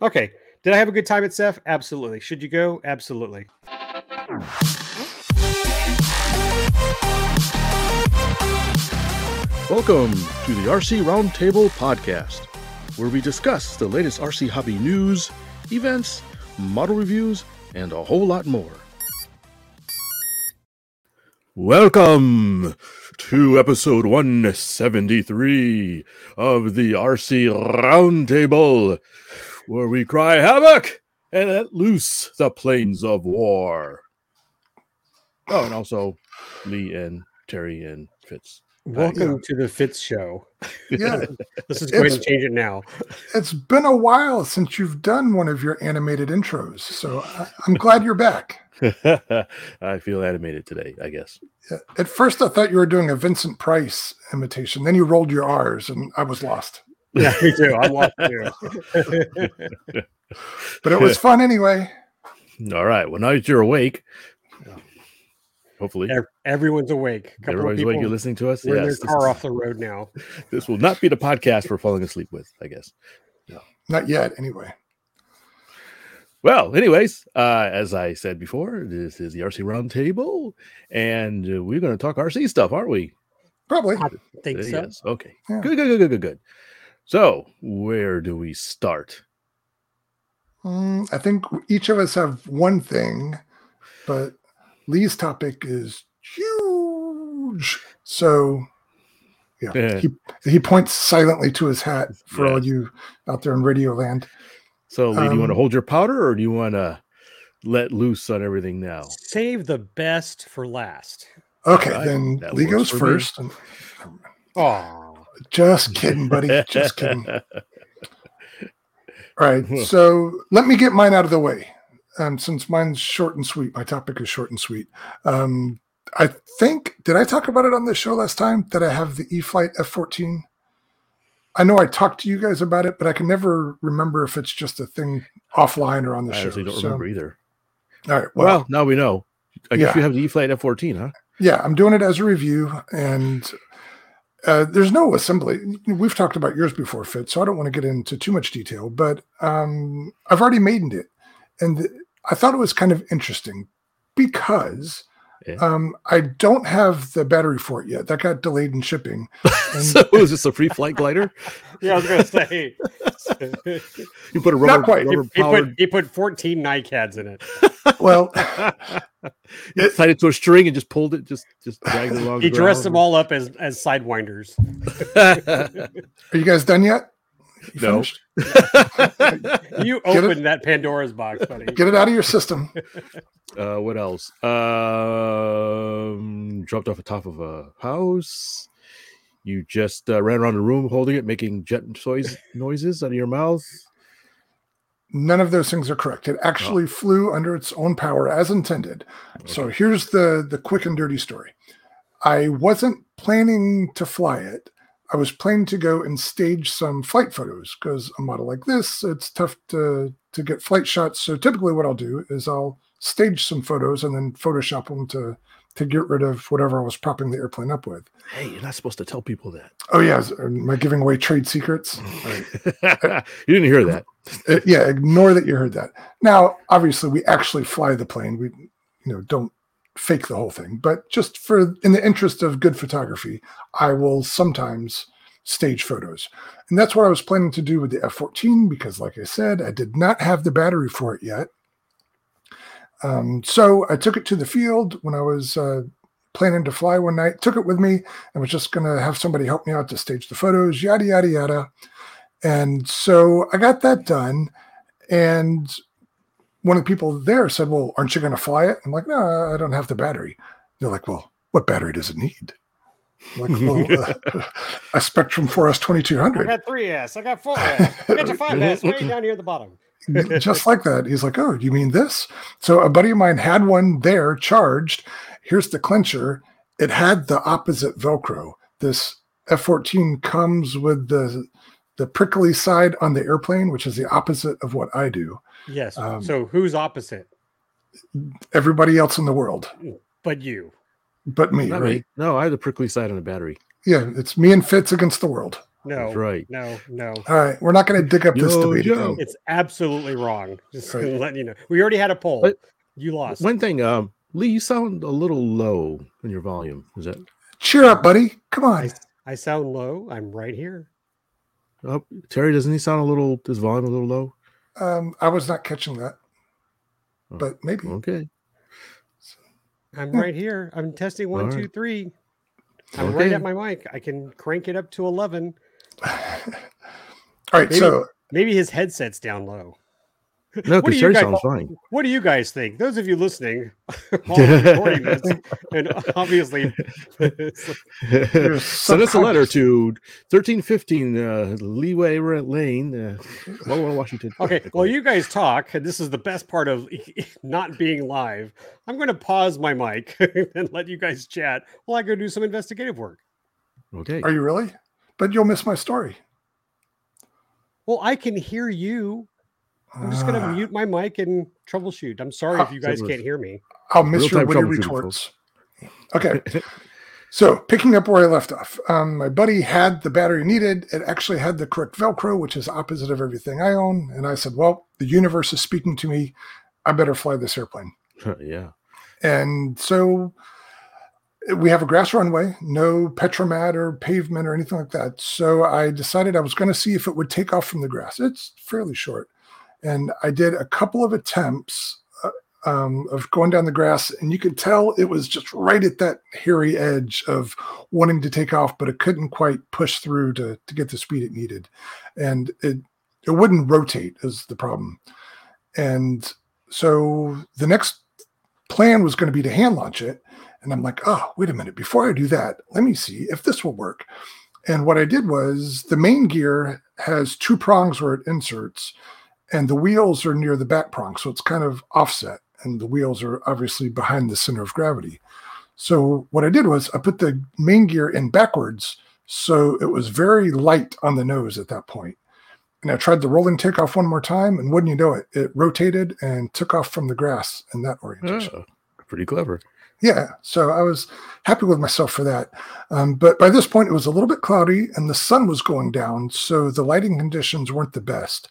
Okay. Did I have a good time at SEFF? Absolutely. Should you go? Absolutely. Welcome to the RC Roundtable Podcast, where we discuss the latest RC hobby news, events, model reviews, and a whole lot more. Welcome to episode 173 of the RC Roundtable, where we cry havoc and let loose the planes of war. Oh, and also Lee and Terry and Fitz. Welcome yeah. to the Fitz Show. Yeah, Let's just go ahead It's- and change it now. it's been a while since you've done one of your animated intros, so I, I'm glad you're back. I feel animated today, I guess. Yeah, At first, I thought you were doing a Vincent Price imitation. Then you rolled your R's, and I was lost. Yeah, me too. I'm lost too. But it was fun anyway. All right. Well, now that you're awake, hopefully Everyone's awake. A couple of everybody's awake. You're listening to us. were Yes, their car is- off the road now. this will not be the podcast we're falling asleep with, I guess. Not yet, anyway. Well, anyways, uh, as I said before, this is the RC Roundtable, and uh, we're going to talk RC stuff, aren't we? Probably. I think Uh, so. Yes. Okay. Yeah. Good, good, good, good, good, good. So, where do we start? Mm, I think each of us have one thing, but Lee's topic is huge. So, yeah, Yeah. he he points silently to his hat for Yeah. all you out there in Radio Land. So, Lee, do you want to Um, hold your powder, or do you want to let loose on everything now? Save the best for last. Okay, Right, then that Lee goes first. And, Oh, just kidding, buddy. Just kidding. All right. So let me get mine out of the way. Um, since mine's short and sweet, my topic is short and sweet. Um, I think, did I talk about it on the show last time that I have the E Flight F 14? I know I talked to you guys about it, but I can never remember if it's just a thing offline or on the I show. I don't So- remember either. All right. Well, Well, now we know. I guess Yeah. you have the E Flight F fourteen, huh? yeah, I'm doing it as a review, and uh, there's no assembly. We've talked about yours before, Fit, so I don't want to get into too much detail. But um, I've already made it, and I thought it was kind of interesting because Yeah. um, I don't have the battery for it yet. That got delayed in shipping. And so is this a free flight glider? yeah, I was gonna say. You put a rubber, quite. he, rubber he powered, put he put 14 NICADs in it. well, you tied it to a string and just pulled it, just just dragged it along. He dressed them all up as as sidewinders. are you guys done yet? You No. You opened that Pandora's box, buddy. Get it out of your system. uh, what else? Um, dropped off the top of a house. You just uh, ran around the room holding it, making jet noise noises out of your mouth. None of those things are correct. It actually flew under its own power as intended. So here's the the quick and dirty story. I wasn't planning to fly it. I was planning to go and stage some flight photos because a model like this, it's tough to to get flight shots. So typically, what I'll do is I'll stage some photos and then Photoshop them to to get rid of whatever I was propping the airplane up with. Hey, you're not supposed to tell people that. Oh yeah, am I giving away trade secrets? Right. you didn't hear that. Uh, yeah, ignore that you heard that. Now, obviously, we actually fly the plane. We, you know, don't fake the whole thing. But just for in the interest of good photography, I will sometimes stage photos, and that's what I was planning to do with the F-14 because, like I said, I did not have the battery for it yet. Um, so I took it to the field when I was uh, planning to fly one night. Took it with me and was just going to have somebody help me out to stage the photos. Yada yada yada. And so I got that done. And one of the people there said, Well, aren't you going to fly it? I'm like, No, I don't have the battery. They're like, Well, what battery does it need? I'm like, well, uh, a Spektrum 4S 2200. I 2200. got 3S. I got 4S. I got your 5S right down here at the bottom. just like that. He's like, Oh, you mean this? So a buddy of mine had one there charged. Here's the clincher. It had the opposite Velcro. This F14 comes with the the prickly side on the airplane, which is the opposite of what I do. Yes. Um, so who's opposite? Everybody else in the world, But you. but me, Not right? me. No, I have the prickly side on the battery. Yeah, it's me and Fitz against the world. no, That's right. no, no. All right, we're not going to dig up this Yo, debate yo. It's absolutely wrong. Just Right. letting you know. We already had a poll. But- you lost. One thing, um, Lee, you sound a little low in your volume. Is that? Cheer up, buddy. Come on. I, I sound low. I'm right here. Oh, Terry, doesn't he sound a little? His volume a little low? Um, I was not catching that, Oh, but maybe. Okay. I'm Hmm. right here. I'm testing one, All two, three. I'm right at my mic. I can crank it up to 11. All right, Maybe- so Maybe his headset's down low. No, What do because you Terry guys- sounds fine. What do you guys think? Those of you listening, recording this, and obviously, it's like- Send us a letter to thirteen fifteen uh, Leeway Lane, uh, Walla Washington. okay. Well, you guys talk, and this is the best part of not being live. I'm going to pause my mic and let you guys chat while I go do some investigative work. okay. Are you really? But you'll miss my story. Well, I can hear you. I'm just going to Ah, mute my mic and troubleshoot. I'm sorry if you guys can't hear me. I'll miss your Real-time witty retorts. Okay. So picking up where I left off, um, my buddy had the battery needed. It actually had the correct Velcro, which is opposite of everything I own. And I said, "Well, the universe is speaking to me. I better fly this airplane." yeah. And so we have a grass runway, no petromat or pavement or anything like that. So I decided I was going to see if it would take off from the grass. It's fairly short. And I did a couple of attempts uh, um, of going down the grass, and you could tell it was just right at that hairy edge of wanting to take off, but it couldn't quite push through to, to get the speed it needed. And it, it wouldn't rotate, is the problem. And so the next plan was going to be to hand launch it. And I'm like, oh, wait a minute. Before I do that, let me see if this will work. And what I did was the main gear has two prongs where it inserts, and the wheels are near the back prong. So it's kind of offset, and the wheels are obviously behind the center of gravity. So what I did was I put the main gear in backwards. So it was very light on the nose at that point. And I tried the rolling takeoff one more time, and wouldn't you know it, it rotated and took off from the grass in that orientation. Oh, pretty clever. Yeah, so I was happy with myself for that. Um, but by this point, it was a little bit cloudy and the sun was going down, so the lighting conditions weren't the best.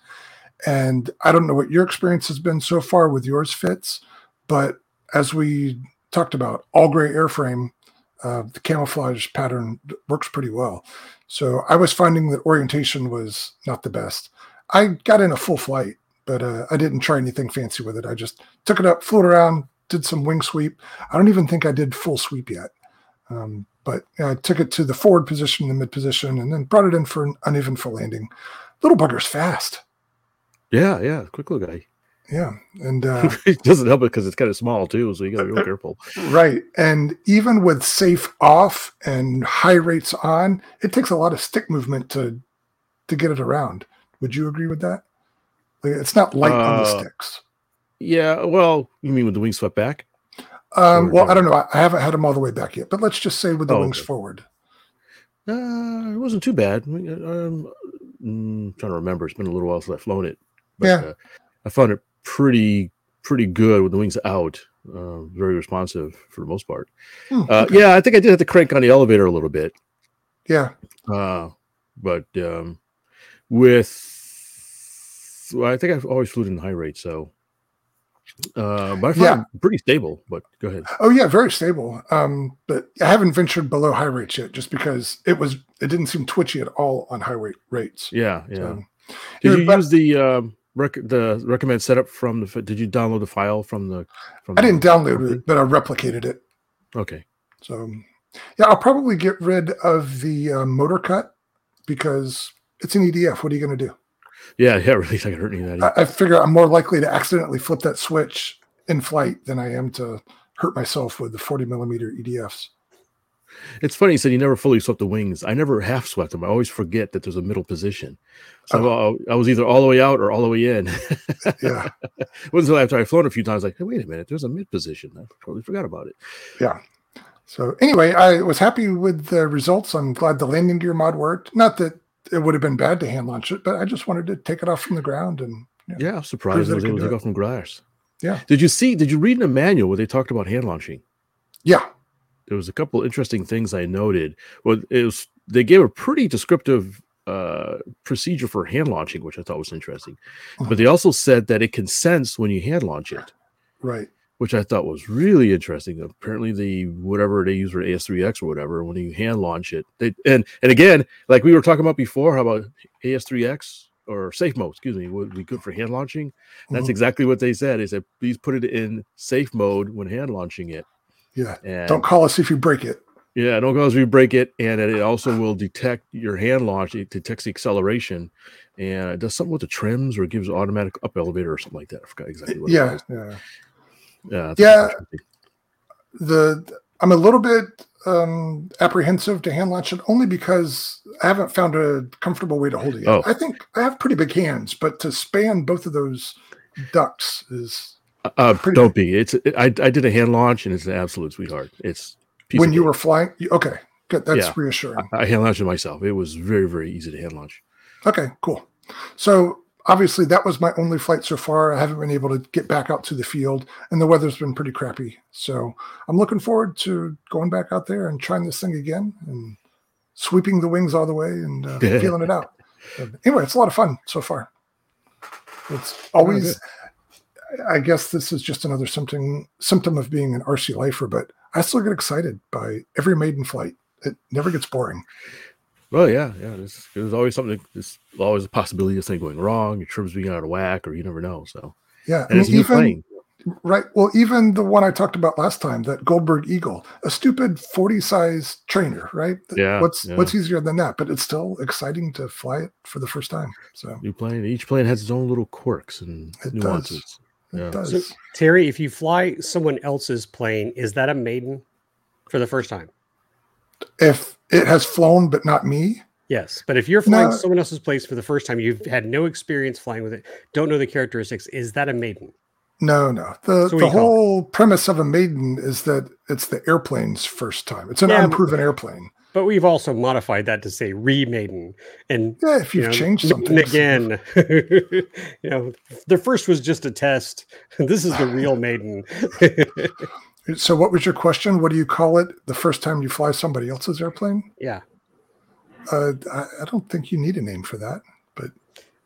And I don't know what your experience has been so far with yours, Fitz, but as we talked about, all gray airframe, uh, the camouflage pattern works pretty well. So I was finding that orientation was not the best. I got in a full flight, but uh, I didn't try anything fancy with it. I just took it up, flew it around, did some wing sweep. I don't even think I did full sweep yet. Um, but I took it to the forward position, the mid position, and then brought it in for an uneventful landing. Little bugger's fast. Yeah, yeah. Quick little guy. Yeah. And uh, it doesn't help it because it's kind of small too, so you got to be real careful. right. And even with safe off and high rates on, it takes a lot of stick movement to to get it around. Would you agree with that? Like, it's not light on the Uh, sticks. Yeah. Well, you mean with the wings swept back? Um, well, I don't know. I I haven't had them all the way back yet, but let's just say with the Oh, wings okay. forward. Uh, it wasn't too bad. I mean, um, mm, trying to remember. It's been a little while since I've flown it. But, Yeah. Uh, I found it pretty pretty good with the wings out. Uh, very responsive for the most part. Hmm, Uh, okay. Yeah, I think I did have to crank on the elevator a little bit. Yeah. Uh, but um, with well, I think I've always flew in high rate, so uh, but I found Yeah. pretty stable. But go ahead. Oh yeah, very stable. Um, but I haven't ventured below high rates yet, just because it was it didn't seem twitchy at all on high rate rates. Yeah, yeah. So, Did Here, you but- use the um, rec- the recommend setup from the? Did you download the file from the? From I didn't the- download it, but I replicated it. Okay. So yeah, I'll probably get rid of the uh, motor cut because it's an EDF. What are you going to do? Yeah, yeah. Really, I can hurt any of that. I, I figure I'm more likely to accidentally flip that switch in flight than I am to hurt myself with the 40 millimeter EDFs. It's funny you said you never fully swept the wings. I never half swept them. I always forget that there's a middle position. So uh-huh. I, I was either all the way out or all the way in. Yeah. it wasn't until after I'd flown a few times, like, hey, wait a minute, there's a mid position. I totally forgot about it. Yeah. So anyway, I was happy with the results. I'm glad the landing gear mod worked. Not that it would have been bad to hand launch it, but I just wanted to take it off from the ground and Yeah, I was surprised that I was it able to take it. off from grass. Yeah. Did you see? Did you read in the manual where they talked about hand launching? yeah, There was a couple of interesting things I noted. Well, it was they gave a pretty descriptive uh, procedure for hand launching, which I thought was interesting. Mhm. But they also said that it can sense when you hand launch it, Right. which I thought was really interesting. Apparently, the whatever they use for AS3X or whatever, when you hand launch it, they and and again, like we were talking about before, how about AS3X or safe mode, excuse me, would be good for hand launching. That's Mhm. exactly what they said. They said please put it in safe mode when hand launching it. Yeah. And Don't call us if you break it. yeah, don't call us if you break it, and it also will detect your hand launch. It detects the acceleration, and it does something with the trims, or it gives automatic up elevator or something like that. I forgot exactly what. It Yeah. was. Yeah. yeah, Yeah. the I'm a little bit um, apprehensive to hand launch it only because I haven't found a comfortable way to hold it yet. Oh. I think I have pretty big hands, but to span both of those ducts is Uh, don't be. It's. I I did a hand launch, and it's an absolute sweetheart. It's when you were flying. Okay, good. That's Yeah. reassuring. I, I hand launched it myself. It was very very easy to hand launch. Okay, cool. So obviously that was my only flight so far. I haven't been able to get back out to the field, and the weather's been pretty crappy. So I'm looking forward to going back out there and trying this thing again and sweeping the wings all the way and uh, feeling it out. Anyway, it's a lot of fun so far. It's always. I guess this is just another symptom symptom of being an RC lifer, but I still get excited by every maiden flight. It never gets boring. Well, yeah, yeah. There's, there's always something. There's always a possibility of something going wrong. Your trims being out of whack, or you never know. So, Yeah, and it's a new plane. Right. Well, even the one I talked about last time, that Goldberg Eagle, a stupid 40 size trainer, right? Yeah, What's yeah. what's easier than that? But it's still exciting to fly it for the first time. So New plane. Each plane has its own little quirks and It nuances. does. Yeah. does. So, Terry, if you fly someone else's plane, is that a maiden for the first time? if it has flown but not me, Yes, but if you're flying No. someone else's place for the first time, you've had no experience flying with it, don't know the characteristics, is that a maiden? no, no. The So the you call it? whole premise of a maiden is that it's the airplane's first time. It's an Yeah, but- unproven airplane. But we've also modified that to say re-maiden, and Yeah, if you you've know, changed something again. you know, the first was just a test. This is the real maiden. So, what was your question? What do you call it the first time you fly somebody else's airplane? yeah, Uh, I, I don't think you need a name for that.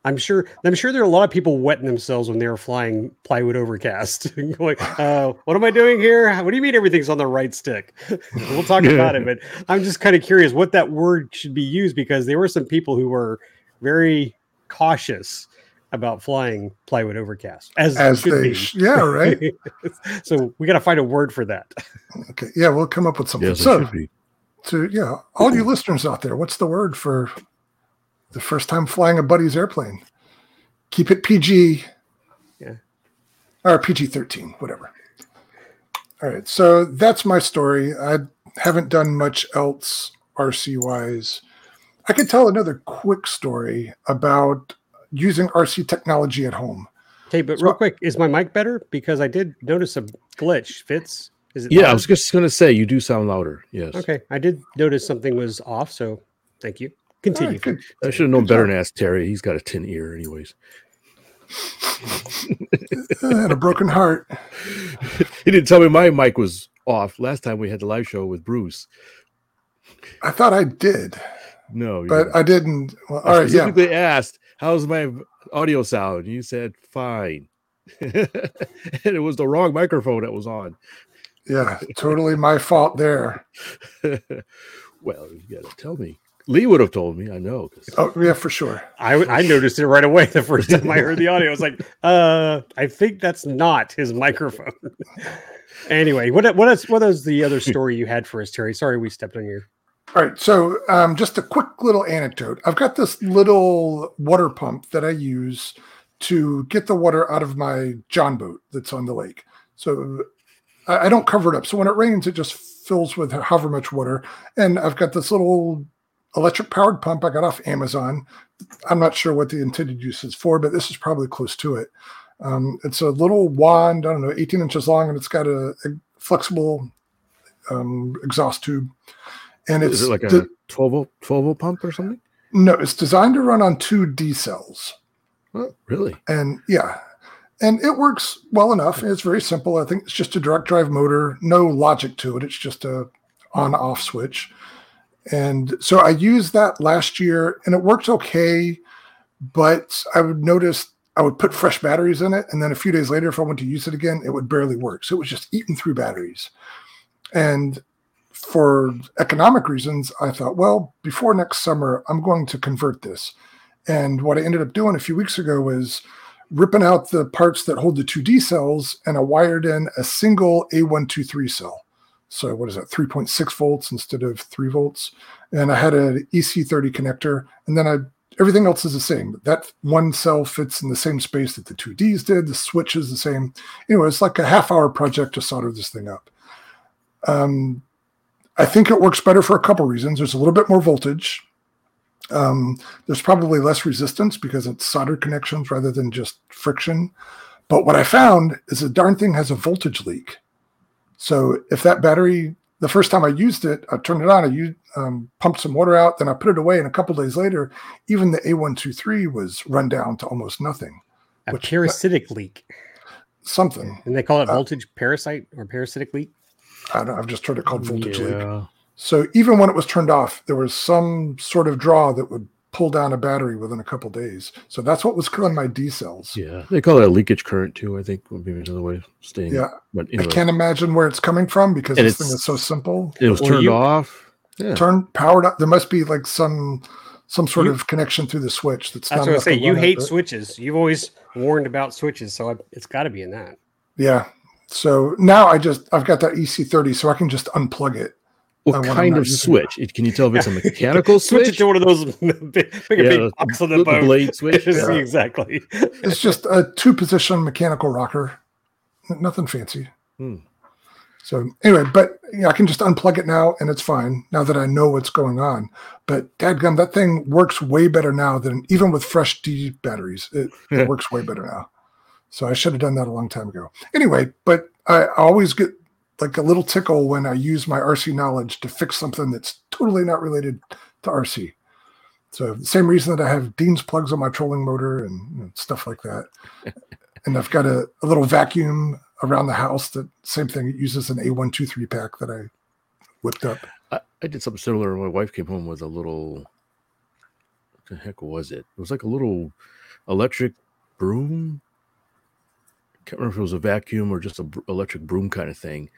But I'm sure. I'm sure there are a lot of people wetting themselves when they were flying plywood overcast, going, uh, "What am I doing here? What do you mean everything's on the right stick?" we'll talk about it, but I'm just kind of curious what that word should be used because there were some people who were very cautious about flying plywood overcast, as, as should they, be. yeah, right. so we got to find a word for that. Okay, yeah, we'll come up with something. Yes, so, to yeah, all you listeners out there, what's the word for the first time flying a buddy's airplane? Keep it PG. Yeah. Or PG thirteen, whatever. All right, so that's my story. I haven't done much else RC wise. I could tell another quick story about using RC technology at home. Okay, but So- real quick, is my mic better? Because I did notice a glitch. Fitz, is it? Yeah, I was just gonna say you do sound louder. Yes. Okay, I did notice something was off, so thank you. Continue. Right. I should have known Good better job. than ask Terry. He's got a tin ear, anyways. I had a broken heart. he didn't tell me my mic was off last time we had the live show with Bruce. I thought I did, No, but didn't. I didn't. Well, I all right, yeah. specifically asked, "How's my audio sound?" You said, "Fine," and it was the wrong microphone that was on. Yeah, totally my fault there. well, you got to tell me. Lee would have told me. I know. Oh, yeah, for sure. I, I noticed it right away the first time I heard the audio. I was like, uh, I think that's not his microphone. anyway, what what is what is the other story you had for us, Terry? Sorry, we stepped on you. All right, so um, just a quick little anecdote. I've got this little water pump that I use to get the water out of my John boat that's on the lake. So I, I don't cover it up. So when it rains, it just fills with however much water. And I've got this little electric powered pump I got off Amazon. I'm not sure what the intended use is for, but this is probably close to it. Um, it's a little wand, I don't know, 18 inches long, and it's got a, a flexible um, exhaust tube. And it's Is it like a 12 volt, 12 volt pump or something? no, it's designed to run on two D cells. Oh, really? And yeah, and it works well enough. It's very simple. I think it's just a direct drive motor, no logic to it. It's just a on off switch. And so I used that last year and it worked okay, but I would notice I would put fresh batteries in it. And then a few days later, if I went to use it again, it would barely work. So it was just eating through batteries. And for economic reasons, I thought, well, before next summer, I'm going to convert this. And what I ended up doing a few weeks ago was ripping out the parts that hold the 2D cells and I wired in a single A123 cell. So what is that? 3.6 volts instead of 3 volts. And I had an EC30 connector and then I everything else is the same. That one cell fits in the same space that the 2Ds did. The switch is the same. Anyway, it's like a half hour project to solder this thing up. Um, I think it works better for a couple reasons. There's a little bit more voltage. Um, there's probably less resistance because it's soldered connections rather than just friction. But what I found is the darn thing has a voltage leak. So if that battery, the first time I used it, I turned it on, I used, um, pumped some water out, then I put it away, and a couple days later, even the A123 was run down to almost nothing. A Which- parasitic leak. Something. And they call it Uh, voltage parasite or parasitic leak. I don't, I've just heard it called voltage leak. So even when it was turned off, there was some sort of draw that would pull down a battery within a couple days. So that's what was killing my D cells. Yeah. They call it a leakage current too, I think would be another way of stating Yeah, it. But I can't imagine where it's coming from because And this thing is so simple. it was Well, turned you- off. Yeah. Turned powered up. There must be like some some sort You- of connection through the switch that's That's not what I enough say. You run it, hate switches. You've always warned about switches, so I, it's got to be in that. Yeah. So now I just I've got that EC30, so I can just unplug it. What when I'm kind of switch? It- Can you tell if it's a mechanical Switch Switch it to one of those big, big, Yeah, big the- box on the the blade switch. Yeah. exactly. It's just a two position mechanical rocker. Nothing fancy. Hmm. So anyway, but yeah, I can just unplug it now and it's fine now that I know what's going on. But dadgum, that thing works way better now than even with fresh D batteries. It, it works way better now. So I should have done that a long time ago. Anyway, but I, I always get like a little tickle when I use my RC knowledge to fix something that's totally not related to RC. So the same reason that I have Dean's plugs on my trolling motor and stuff like that. and I've got a, a little vacuum around the house that same thing. It uses an A123 pack that I whipped up. I, I did something similar. My wife came home with a little. What the heck was it? It was like a little electric broom. Can't remember if it was a vacuum or just a br- electric broom kind of thing.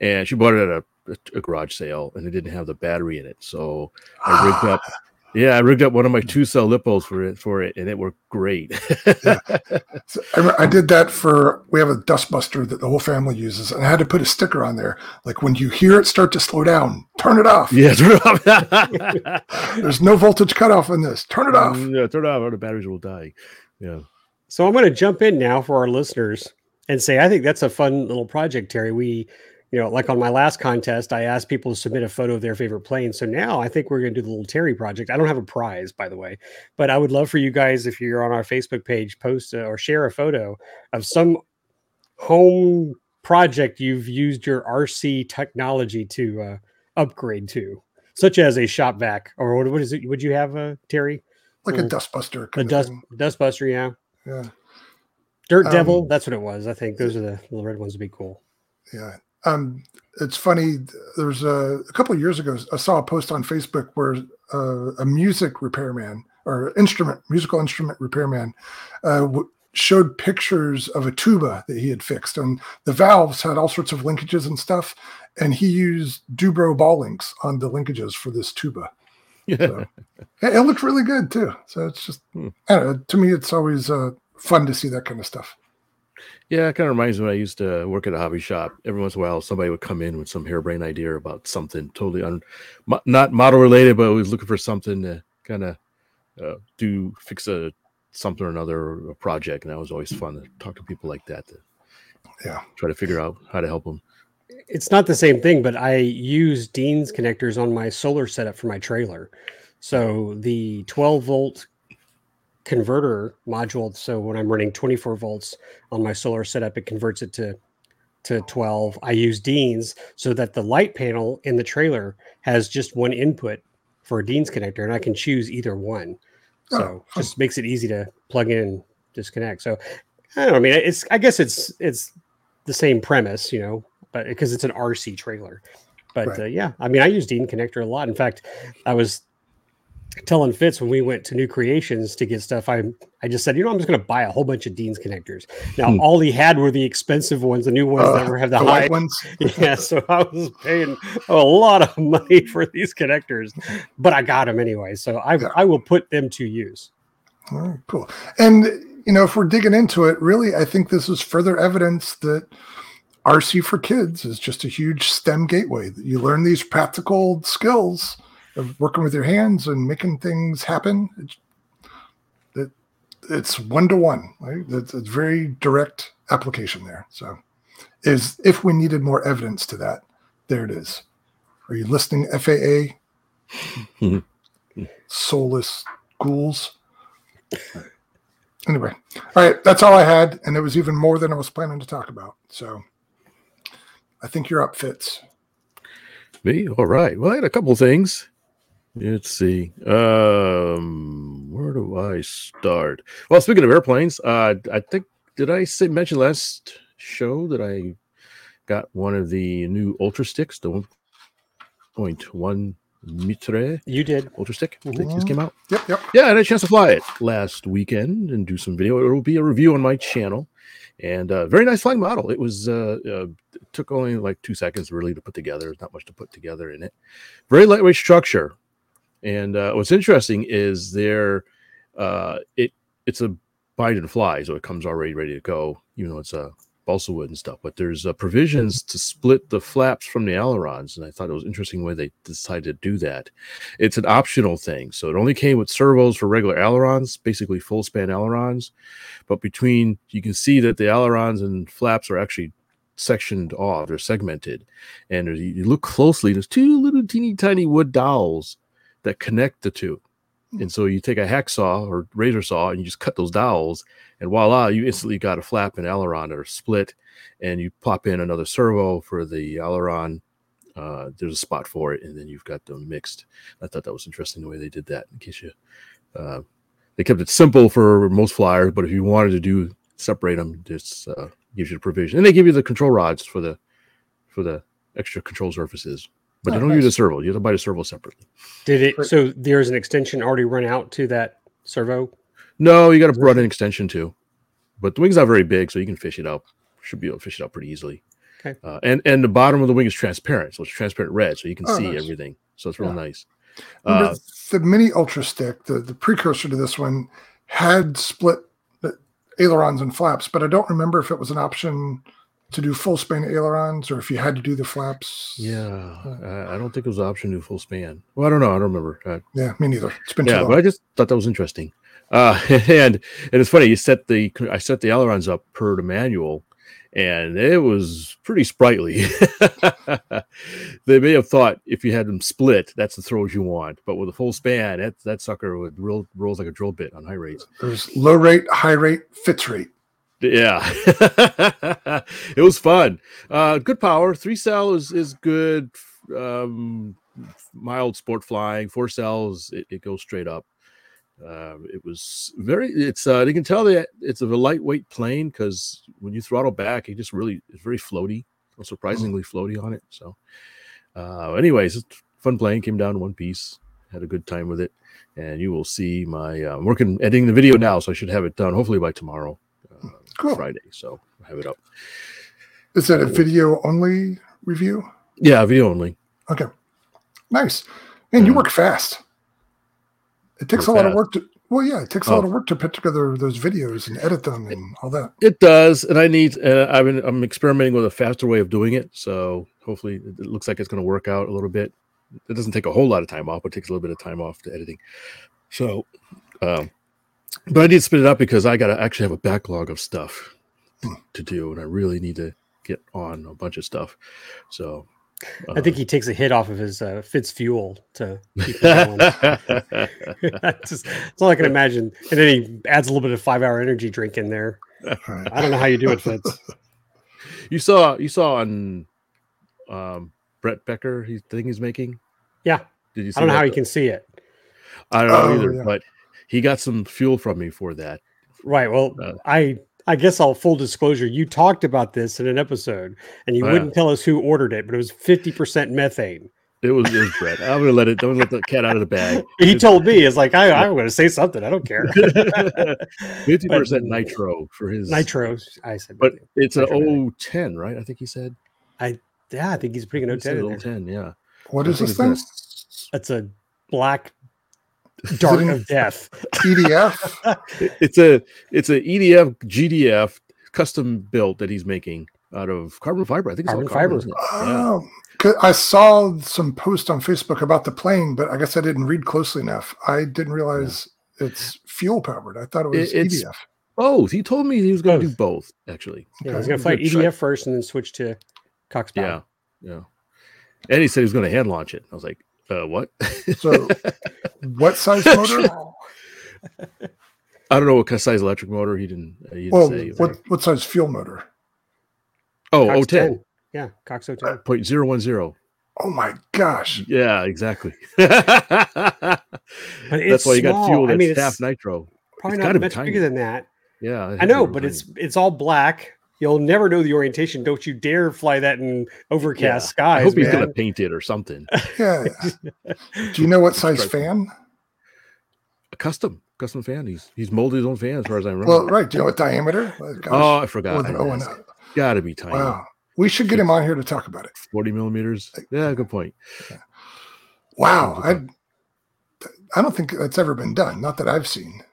And she bought it at a, a, garage sale, and it didn't have the battery in it. So I rigged up. Ah. Yeah, I rigged up one of my two cell lipos for it for it, and it worked great. So I, I did that for we have a dustbuster that the whole family uses, and I had to put a sticker on there like when you hear it start to slow down, turn it off. yeah, turn it off. There's no voltage cutoff in this. Turn it off. Yeah, turn it off, or the batteries will die. Yeah. So I'm going to jump in now for our listeners and say I think that's a fun little project, Terry. We, you know, like on my last contest, I asked people to submit a photo of their favorite plane. So now I think we're going to do the little Terry project. I don't have a prize, by the way, but I would love for you guys, if you're on our Facebook page, post or share a photo of some home project you've used your RC technology to uh, upgrade to, such as a shop vac or what, what is it? Would you have, uh, Terry? Like a Mm. dustbuster. A dust thing. dustbuster, yeah. Yeah. Dirt Um, Devil, that's what it was. I think those are the little red ones would be cool. Yeah. Um, it's funny. There was a, a couple of years ago, I saw a post on Facebook where uh, a music repairman or instrument, musical instrument repairman, uh, w- showed pictures of a tuba that he had fixed, and the valves had all sorts of linkages and stuff. And he used Du-Bro ball links on the linkages for this tuba. So, it, it looked really good too. So it's just, Hmm. I don't know, to me, it's always uh, fun to see that kind of stuff. Yeah, it kind of reminds me when I used to work at a hobby shop. Every once in a while, somebody would come in with some harebrained idea about something totally un, mo- not model related, but was looking for something to kind of uh, do fix a something or another or a project, and that was always fun to talk to people like that to Yeah. try to figure out how to help them. It's not the same thing, but I use Dean's connectors on my solar setup for my trailer. So the 12 volt converter module. So when I'm running 24 volts on my solar setup, it converts it to to 12. I use Dean's so that the light panel in the trailer has just one input for a Dean's connector, and I can choose either one. Oh, So fun. just makes it easy to plug in and disconnect. So I don't know. I mean, it's I guess it's it's the same premise, you know, but because it's an RC trailer. But Right. uh, yeah, I mean, I use Dean Connector a lot. In fact, I was telling Fitz when we went to New Creations to get stuff. I I just said, you know, I'm just going to buy a whole bunch of Dean's connectors. Now, Hmm. all he had were the expensive ones, the new ones that Uh, were have the, the high. ones. Yeah, so I was paying a lot of money for these connectors, but I got them anyway. So I Yeah. I will put them to use. All right, cool. And you know, if we're digging into it, really, I think this is further evidence that RC for kids is just a huge STEM gateway. You learn these practical skills of working with your hands and making things happen. It's, it, it's one to one, right? It's, it's very direct application there. So, is if we needed more evidence to that, there it is. Are you listening, FAA? Mhm. Soulless ghouls. Anyway, all right, that's all I had, and it was even more than I was planning to talk about. So, I think you're up, Fitz. Me? All right. Well, I had a couple things. Let's see. Um, where do I start? Well, speaking of airplanes, uh, I think did I say mention last show that I got one of the new Ultra Sticks, the 1.1 meter You did. Ultra Stick that Mhm. just came out. Yep, yep. Yeah, I had a chance to fly it last weekend and do some video. It will be a review on my channel, and uh, very nice flying model. It was uh, uh, it took only like two seconds really to put together. There's not much to put together in it. Very lightweight structure, and uh, what's interesting is there, uh, it it's a bind and fly, so it comes already ready to go, even though it's a balsa wood and stuff. But there's uh, provisions to split the flaps from the ailerons, and I thought it was interesting way they decided to do that it's an optional thing. So it only came with servos for regular ailerons, basically full span ailerons. But between, you can see that the ailerons and flaps are actually sectioned off, they're segmented. And you look closely, there's two little teeny tiny wood dowels that connect the two. And so you take a hacksaw or razor saw and you just cut those dowels, and voila, you instantly got a flap and aileron that are split. And you pop in another servo for the aileron. Uh, there's a spot for it, and then you've got them mixed. I thought that was interesting the way they did that. In case you, uh, they kept it simple for most flyers, but if you wanted to do separate them, this uh, gives you the provision, and they give you the control rods for the for the extra control surfaces. But Oh, they don't give you the servo. You have to buy the servo separately. Did it? So there's an extension already run out to that servo. No, you got to run an extension too. But the wing's not very big, so you can fish it out. Should be able to fish it out pretty easily. Okay. Uh, and and the bottom of the wing is transparent, so it's transparent red, so you can Oh, see nice. everything. So it's real Yeah. nice. Uh, the mini Ultra Stick, the, the precursor to this one, had split ailerons and flaps, but I don't remember if it was an option to do full span ailerons or if you had to do the flaps. Yeah, I I don't think it was an option to do full span. Well, I don't know. I don't remember. Uh, Yeah, me neither. It's been too yeah, long. but I just thought that was interesting. Uh, and and it's funny. You set the I set the ailerons up per the manual, and it was pretty sprightly. they may have thought if you had them split, that's the throws you want, but with a full span, that that sucker would roll rolls like a drill bit on high rates. There's low rate, high rate, fits rate. Yeah, it was fun. Uh, good power. Three cell is is good. Um, mild sport flying. Four cells, it, it goes straight up. Uh, it was very. It's uh, you can tell that it's a lightweight plane because when you throttle back, it just really it's very floaty. Or surprisingly floaty on it. So, uh, anyways, it's fun plane. Came down in one piece. Had a good time with it, and you will see my. Uh, I'm working editing the video now, so I should have it done hopefully by tomorrow. Uh, Cool. Friday, so I have it up. Is that a video only review? Yeah, video only. Okay. Nice. And you work fast. It takes a lot of work to well, yeah, it takes a Oh. lot of work to put together those videos and edit them and all that. It does, and I need. Uh, I've been. I'm experimenting with a faster way of doing it, so hopefully it, looks like it's going to work out a little bit. It doesn't take a whole lot of time off, but it takes a little bit of time off to editing. So, um, but I need to split it up because I got to actually have a backlog of stuff Hmm. to do, and I really need to get on a bunch of stuff. So, I think he takes a hit off of his uh, Fitz fuel to keep it going. that's, just, that's all I can imagine. And then he adds a little bit of five hour energy drink in there. All right. I don't know how you do it, Fitz. you saw you saw on um, Brett Becker, he thing he's making. Yeah. Did you? See I don't know how that? you can see it. I don't know Oh, either, yeah. but he got some fuel from me for that. Right. Well, Uh, I I guess I'll full disclosure. You talked about this in an episode, and you Oh, yeah. wouldn't tell us who ordered it, but it was fifty percent methane. It was, it was Brett. I'm gonna let it. Don't let the cat out of the bag. He told me, "It's like I, I'm going to say something. I don't care." Fifty percent nitro for his Nitro. I said, But it's an Nitro 010, right? I think he said. I yeah, I think he's putting a He note said ten in there. 010, yeah. What is I this thing? s- That's a black dart of death. EDF? It's a it's a E EDF GDF custom built that he's making out of carbon fiber. I think it's all Carbon carbon, fiber. isn't? Oh, yeah. Oh, 'cause I saw some post on Facebook about the plane, but I guess I didn't read closely enough. I didn't realize it's fuel powered. I thought it was It- EDF. Oh, he told me he was going to do Both. both. Actually, Yeah, he's Okay. going to fly Good try. EDF first and then switch to Cox yeah, yeah. And he said he was going to hand launch it. I was like, uh, what? So, what size motor? I don't know what size electric motor he didn't. Uh, he didn't Well, say. what what size fuel motor? Oh, Cox 010. 10. Yeah, Cox 010. Point zero one zero. Oh my gosh! Yeah, exactly. But That's it's why you got small. fuel I that's mean, half it's nitro. probably it's not much tiny. bigger than that. Yeah, I know, but tiny. it's it's all black. You'll never know the orientation. Don't you dare fly that in overcast skies. I hope he's gonna paint it or something. Yeah. Do you know what size fan? A custom, custom fan. He's he's molded his own fan as far as I remember. Well, right. Do you know what diameter? Oh, oh gosh. oh, I forgot. With I an and Gotta be tiny. Wow. We should get him on here to talk about it. Forty millimeters. Yeah, good point. Wow. Okay. I I don't think that's ever been done. Not that I've seen.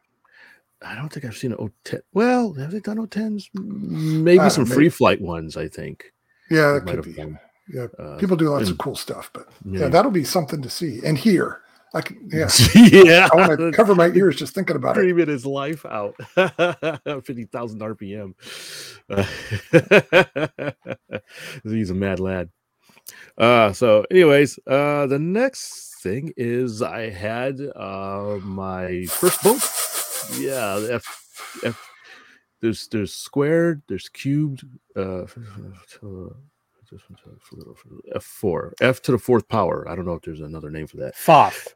I don't think I've seen an 010. Well, have they done 010s? Maybe Uh, some free flight ones. I think. Yeah, that could be. done. Yeah. Uh, People do lots and- of cool stuff, but yeah, yeah. that'll be something to see and hear. I can, yeah. yeah. I want to cover my ears just thinking about it. Screaming his life out. 50,000 RPM. Uh, he's a mad lad. Uh, so, anyways, uh, the next thing is I had uh, my first boat. Yeah, F, F, there's there's squared, there's cubed, uh, F4, F to the fourth power. I don't know if there's another name for that. FOF.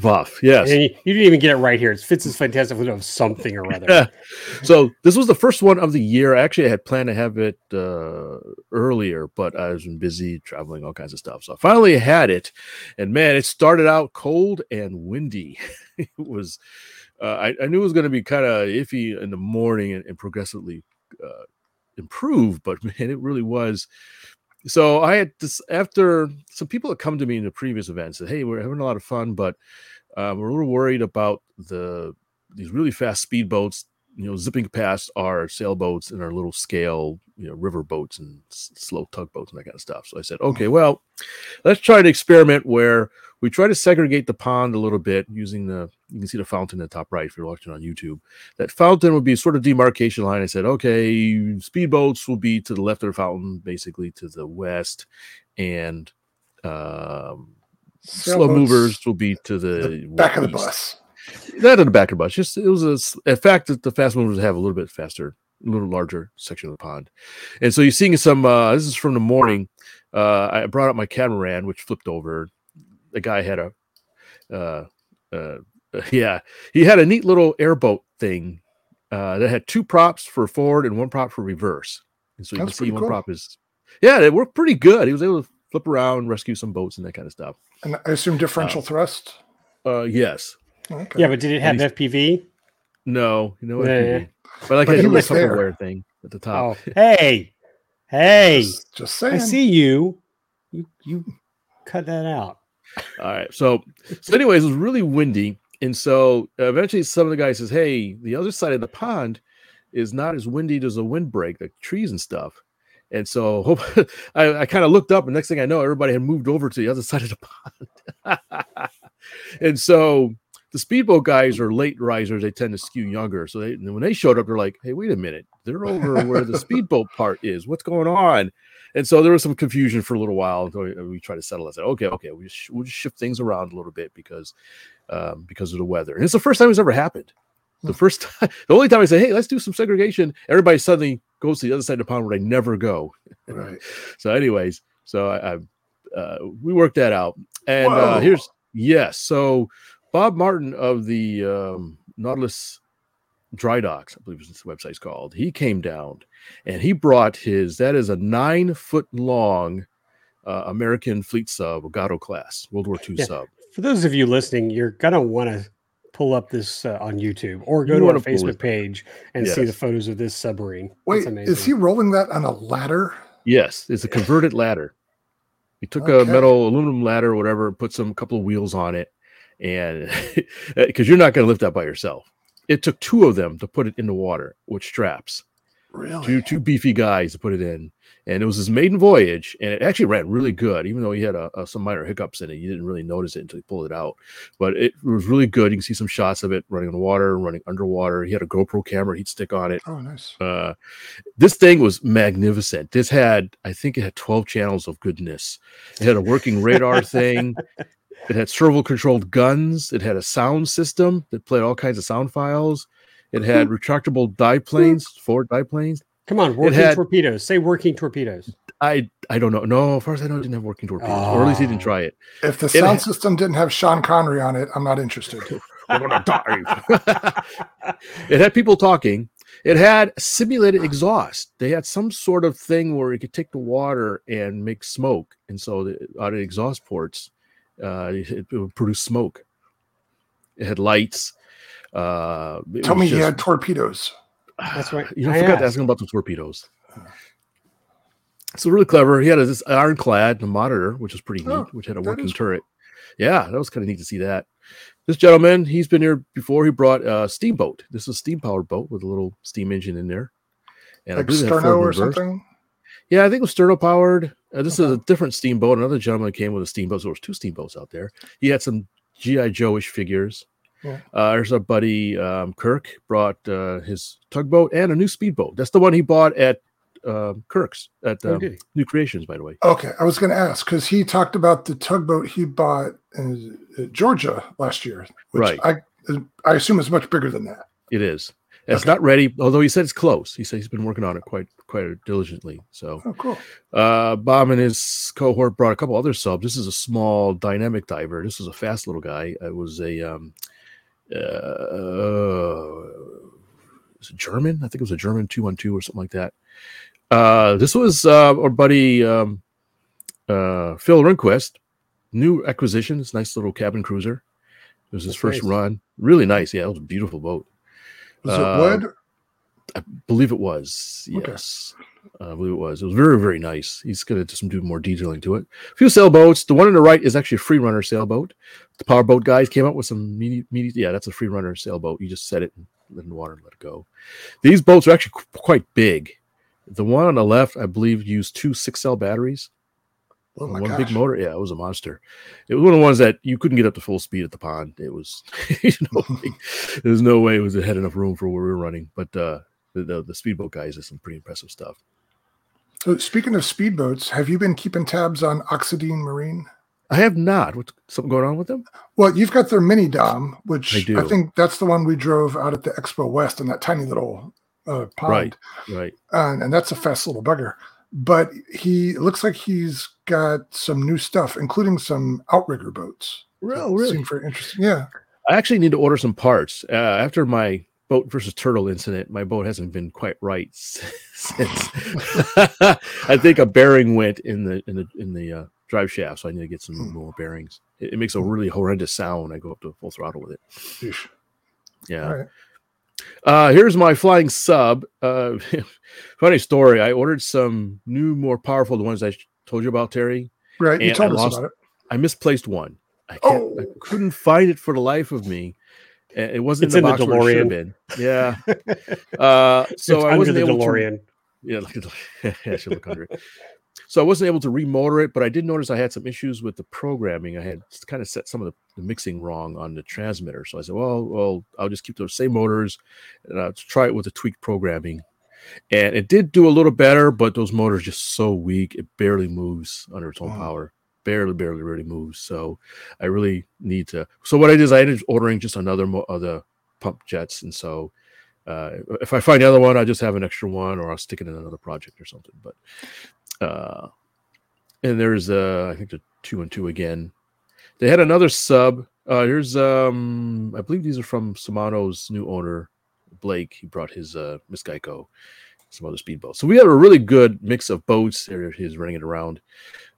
Voff, yes. You, you didn't even get it right here. It's Fitz's fantastic of something or other. Yeah. so this was the first one of the year. Actually, I had planned to have it uh, earlier, but I was busy traveling, all kinds of stuff. So I finally had it, and man, it started out cold and windy. it was. Uh, I, I knew it was going to be kind of iffy in the morning and, and progressively uh, improve, but man, it really was. So I had this after some people had come to me in the previous event said, "Hey, we're having a lot of fun, but uh, we're a little worried about the these really fast speedboats, you know, zipping past our sailboats and our little scale, you know, river boats and s- slow tugboats and that kind of stuff." So I said, "Okay, well, let's try an experiment where we try to segregate the pond a little bit using the you can see the fountain in the top right if you're watching on YouTube. That fountain would be sort of demarcation line. I said, okay, speedboats will be to the left of the fountain, basically to the west, and um, slow movers will be to the, the back of the bus. Not in the back of the bus. Just it was a fact that the fast movers have a little bit faster, a little larger section of the pond, and so you're seeing some. Uh, this is from the morning. Uh, I brought up my catamaran, which flipped over. The guy had a, uh, uh, yeah, he had a neat little airboat thing uh, that had two props for forward and one prop for reverse. And so you That's can see one cool. prop is, yeah, they worked pretty good. He was able to flip around, rescue some boats, and that kind of stuff. And I assume differential thrust. Uh, yes. Okay. Yeah, but did it have And FPV? No, you know what? Yeah, I yeah. mean? But like But I he do was the there. Tupperware thing at the top. Oh, hey, hey! Just, just saying. I see you. You you cut that out. All right. So, so anyways, it was really windy, and so uh, eventually, some of the guys says, "Hey, the other side of the pond is not as windy as a windbreak, the trees and stuff." And so, hope, I, I kind of looked up, and next thing I know, everybody had moved over to the other side of the pond. and so, the speedboat guys are late risers; they tend to skew younger. So, they, when they showed up, they're like, "Hey, wait a minute! They're over where the speedboat part is. What's going on?" And so there was some confusion for a little while until we, we tried to settle. I said, okay, okay, we sh- we'll just shift things around a little bit because um, because of the weather. And it's the first time it's ever happened. The first time, the only time I say, hey, let's do some segregation, everybody suddenly goes to the other side of the pond where they never go. Right. So, anyways, so I, I uh, we worked that out. And uh, here's yes. So Bob Martin of the um, Nautilus Dry Docks, I believe is this website's called. He came down and he brought his that is a nine foot long uh, American fleet sub, Gato class, World War II Yeah. sub. For those of you listening, you're gonna want to pull up this uh, on YouTube or go You to our Facebook page and see the photos of this submarine. Wait, It's amazing. is he rolling that on a ladder? Yes, it's a converted ladder. He took a metal aluminum ladder or whatever, put some couple of wheels on it, and because you're not going to lift that by yourself. It took two of them to put it in the water with straps. Really? two two beefy guys to put it in, and it was his maiden voyage, and it actually ran really good, even though he had a, a- some minor hiccups in it. You didn't really notice it until he pulled it out, but it was really good. You can see some shots of it running on the water, running underwater. He had a GoPro camera he'd stick on it. Oh, nice. Uh, this thing was magnificent. This had, I think, it had twelve channels of goodness. It had a working radar thing. It had servo controlled guns. It had a sound system that played all kinds of sound files. It had mm-hmm. retractable dive planes, mm. four dive planes. Come on, working had- torpedoes. Say working torpedoes. I I don't know. No, as far as I know, it didn't have working torpedoes, or at least he didn't Oh. try it. If the sound ha- system didn't have Sean Connery on it, I'm not interested. We're gonna dive. it had people talking. It had simulated ah. exhaust. They had some sort of thing where it could take the water and make smoke, and so the, out of exhaust ports, uh, it, it would produce smoke. It had lights. Uh, it Tell was me he had torpedoes. That's right. You know, I I forgot to ask him about the torpedoes. So really clever. He had a, this ironclad, a monitor, which was pretty neat, Oh, which had a working is cool. turret. Yeah, that was kind of neat to see that. This gentleman, he's been here before. He brought a steamboat. This is a steam powered boat with a little steam engine in there. And I Like believe it had Sterno or reverse. something? Yeah, I think it was sterno powered. Uh, this is a different steamboat. Another gentleman came with a steamboat. So there was two steamboats out there. He had some GI Joe-ish figures. Yeah. Uh, there's our buddy um, Kirk brought uh, his tugboat and a new speedboat. That's the one he bought at um Kirk's at Oh, um? New Creations, by the way. Okay, I was going to ask because he talked about the tugboat he bought in uh, Georgia last year, which Right. I I assume is much bigger than that. It is. It's Okay. not ready, although he said it's close. He said he's been working on it quite quite diligently. So Oh, cool. Uh, Bob and his cohort brought a couple other subs. This is a small dynamic diver. This is a fast little guy. It was a um, uh, was it German? I think it was a German two one two or something like that. Uh, this was uh, our buddy um, uh, Phil Rehnquist, new acquisition. This nice little cabin cruiser. It was his That's first nice. run. Really nice. Yeah, it was a beautiful boat. Was Uh, it wood? I believe it was. Okay. Yes. I believe it was. It was very, very nice. He's going to do some do more detailing to it. A few sailboats. The one on the right is actually a free runner sailboat. The powerboat guys came up with some media. media yeah, that's a free runner sailboat. You just set it in, in the water and let it go. These boats are actually qu- quite big. The one on the left, I believe, used two six cell batteries. Oh my one gosh. big motor. Yeah, it was a monster. It was one of the ones that you couldn't get up to full speed at the pond. It was, you know, like, there's no way it was it had enough room for where we were running. But uh, the, the the speedboat guys did some pretty impressive stuff. So speaking of speedboats, have you been keeping tabs on Oxidine Marine? I have not. What's something going on with them? Well, you've got their mini dom, which I I, think that's the one we drove out at the Expo West in that tiny little uh, pond, Right. Right. and, and that's a fast little bugger. But he it looks like he's got some new stuff, including some outrigger boats. Oh, that Seem very interesting. Yeah. I actually need to order some parts. Uh, after my boat versus turtle incident, my boat hasn't been quite right since. I think a bearing went in the in the in the uh, drive shaft, so I need to get some Hmm. more bearings. It, it makes a really horrendous sound when I go up to full throttle with it. Sheesh. Yeah. All right. Uh, here's my flying sub. Uh, funny story. I ordered some new, more powerful, the ones I told you about, Terry. Right. You told I us lost- about it. I misplaced one. I, can't, I Oh. couldn't find it for the life of me. It wasn't It's in the in the box where it should have been. Yeah. Uh, so It's I wasn't the able to. DeLorean. Yeah, look at yeah, I should look under it. So I wasn't able to remotor it, but I did notice I had some issues with the programming. I had kind of set some of the, the mixing wrong on the transmitter. So I said, well, well, I'll just keep those same motors and I'll try it with the tweaked programming. And it did do a little better, but those motors just so weak, it barely moves under its own Wow. power. Barely, barely, really moves. So I really need to. So what I did is I ended up ordering just another mo- of the pump jets, and so uh, if I find another one, I just have an extra one, or I'll stick it in another project or something. But uh, and there's uh, I think the two and two again. They had another sub. Uh, here's um, I believe these are from Shimano's new owner, Blake he brought his uh, Miss Geico, some other speedboats. So we have a really good mix of boats. There he's running it around,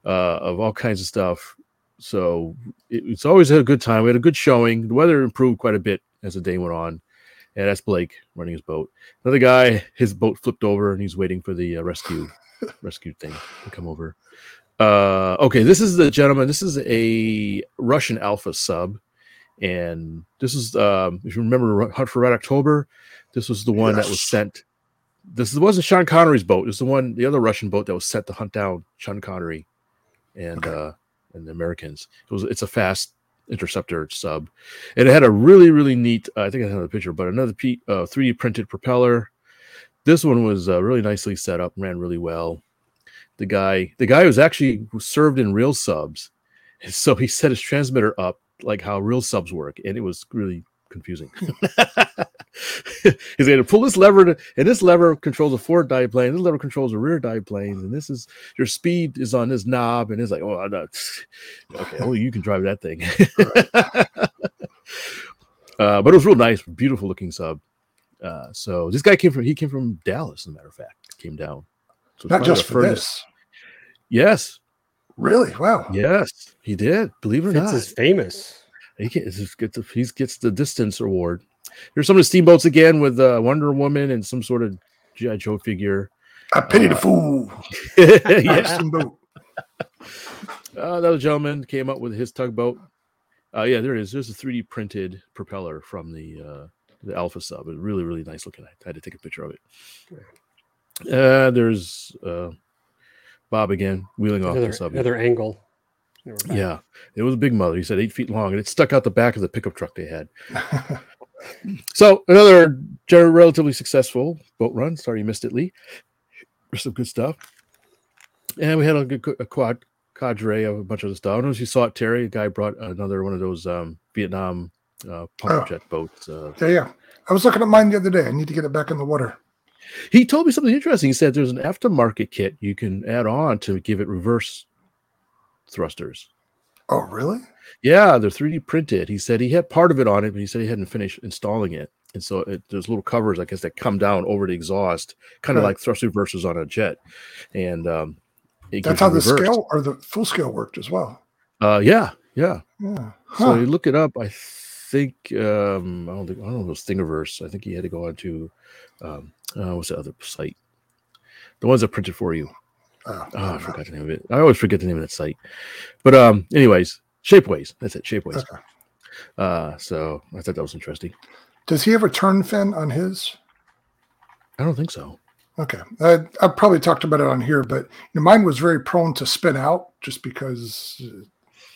uh, of all kinds of stuff. So it, it's always a good time. We had a good showing. The weather improved quite a bit as the day went on. And that's Blake running his boat. Another guy, his boat flipped over and he's waiting for the uh, rescue rescue thing to come over. Uh, okay, this is the gentleman. This is a Russian Alpha sub, and this is um, if you remember Hunt for Red October. This was the one that was sent. This wasn't Sean Connery's boat. This is the one, the other Russian boat that was sent to hunt down Sean Connery, and Okay. uh, and the Americans. It was. It's a fast interceptor sub, and it had a really really neat. I think I have a picture, but another P, uh, 3D printed propeller. This one was uh, really nicely set up, ran really well. The guy, the guy was actually served in real subs, and so he set his transmitter up like how real subs work, and it was really confusing. He's going to pull this lever, to, and this lever controls a forward dive plane. This lever controls a rear dive plane, and this is your speed is on this knob, and it's like, oh, no. okay, only you can drive that thing. uh, but it was real nice, beautiful looking sub. Uh, so this guy came from he came from Dallas, as a matter of fact, came down. So Not just for furthest- this. Yes, Really? Wow. yes, he did. Believe it or Fitz not, is famous. he gets, gets, the, he gets the distance award. Here's some of the steamboats again with uh, Wonder Woman and some sort of GI Joe figure. I pity the Uh, fool. yeah, Steamboat. uh, another gentleman came up with his tugboat. Uh, yeah, there it is. There's a 3D printed propeller from the uh, the Alpha sub. It's really, really nice looking. I had to take a picture of it. Uh, there's uh, Bob again wheeling off the sub. another angle. There we're back. Yeah, it was a big mother. He said eight feet long, and it stuck out the back of the pickup truck they had. So another relatively successful boat run. Sorry you missed it, Lee. There's some good stuff, and we had a good a quad cadre of a bunch of the stuff. I don't know if you saw it, Terry. A guy brought another one of those um, Vietnam uh, pump Oh. jet boats. Uh, yeah, yeah. I was looking at mine the other day. I need to get it back in the water. he told me something interesting. He said there's an aftermarket kit you can add on to give it reverse thrusters. Oh, really? Yeah, they're 3D printed. He said he had part of it on it, but he said he hadn't finished installing it. And so it, there's little covers, I guess, that come down over the exhaust, kind of Right. like thrust reversers on a jet. And um, it That's how the scale or the full scale worked as well. Uh, yeah, yeah. Yeah. So you look it up. I think um, I don't think I don't know if it was Thingiverse. I think he had to go on to um, uh, what's the other site? The ones that printed for you. Oh, Oh, I I don't know. forgot the name of it. I always forget the name of that site. But um, anyways, Shapeways. That's it. Shapeways. Okay. Uh, so I thought that was interesting. Does he have a turn fin on his? I don't think so. Okay. I, I probably talked about it on here, but you know, mine was very prone to spin out just because uh,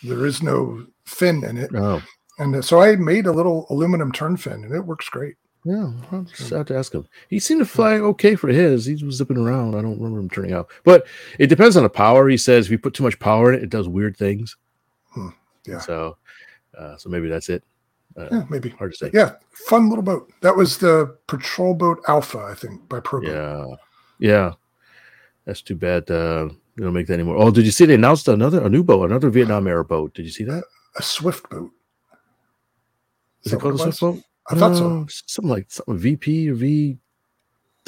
there is no fin in it. Oh, And uh, so I made a little aluminum turn fin and it works great. yeah. I'll just have to ask him. He seemed to fly okay for his. He was zipping around. I don't remember him turning out. But it depends on the power. He says if you put too much power in it, it does weird things. Hmm, yeah. So, uh, so maybe that's it. Uh, Yeah, maybe. Hard to say. Yeah, fun little boat. That was the Patrol Boat Alpha, I think, by Pro Boat. Yeah. Yeah. That's too bad. Uh, they don't make that anymore. Oh, did you see they announced another a new boat, another Vietnam era boat? Did you see that? A Swift boat. Is it called a Swift boat? I thought so. Something like something VP or V.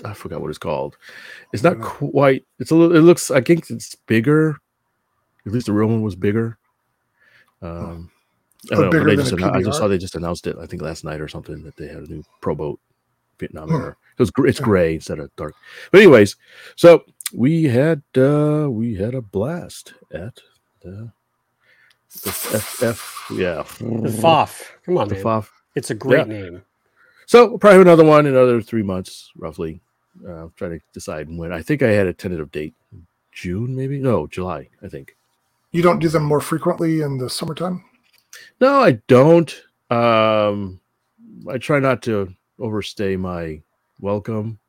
I forgot what it's called. It's not quite. It's a little. It looks. I think it's bigger. At least the real one was bigger. Um, I, Oh, don't know, bigger they just annou- I just saw they just announced it. I think last night or something that they had a new pro boat Vietnam Hmm. era. It was it's gray instead of dark. But anyways, so we had uh we had a blast at the, the FF. Yeah, The FOF. Come on, the man. FOF. It's a great Yeah. name. So we'll probably have another one in another three months, roughly. Uh, trying to decide when. I think I had a tentative date, June maybe. No, July. I think. You don't do them more frequently in the summertime? No, I don't. Um, I try not to overstay my welcome,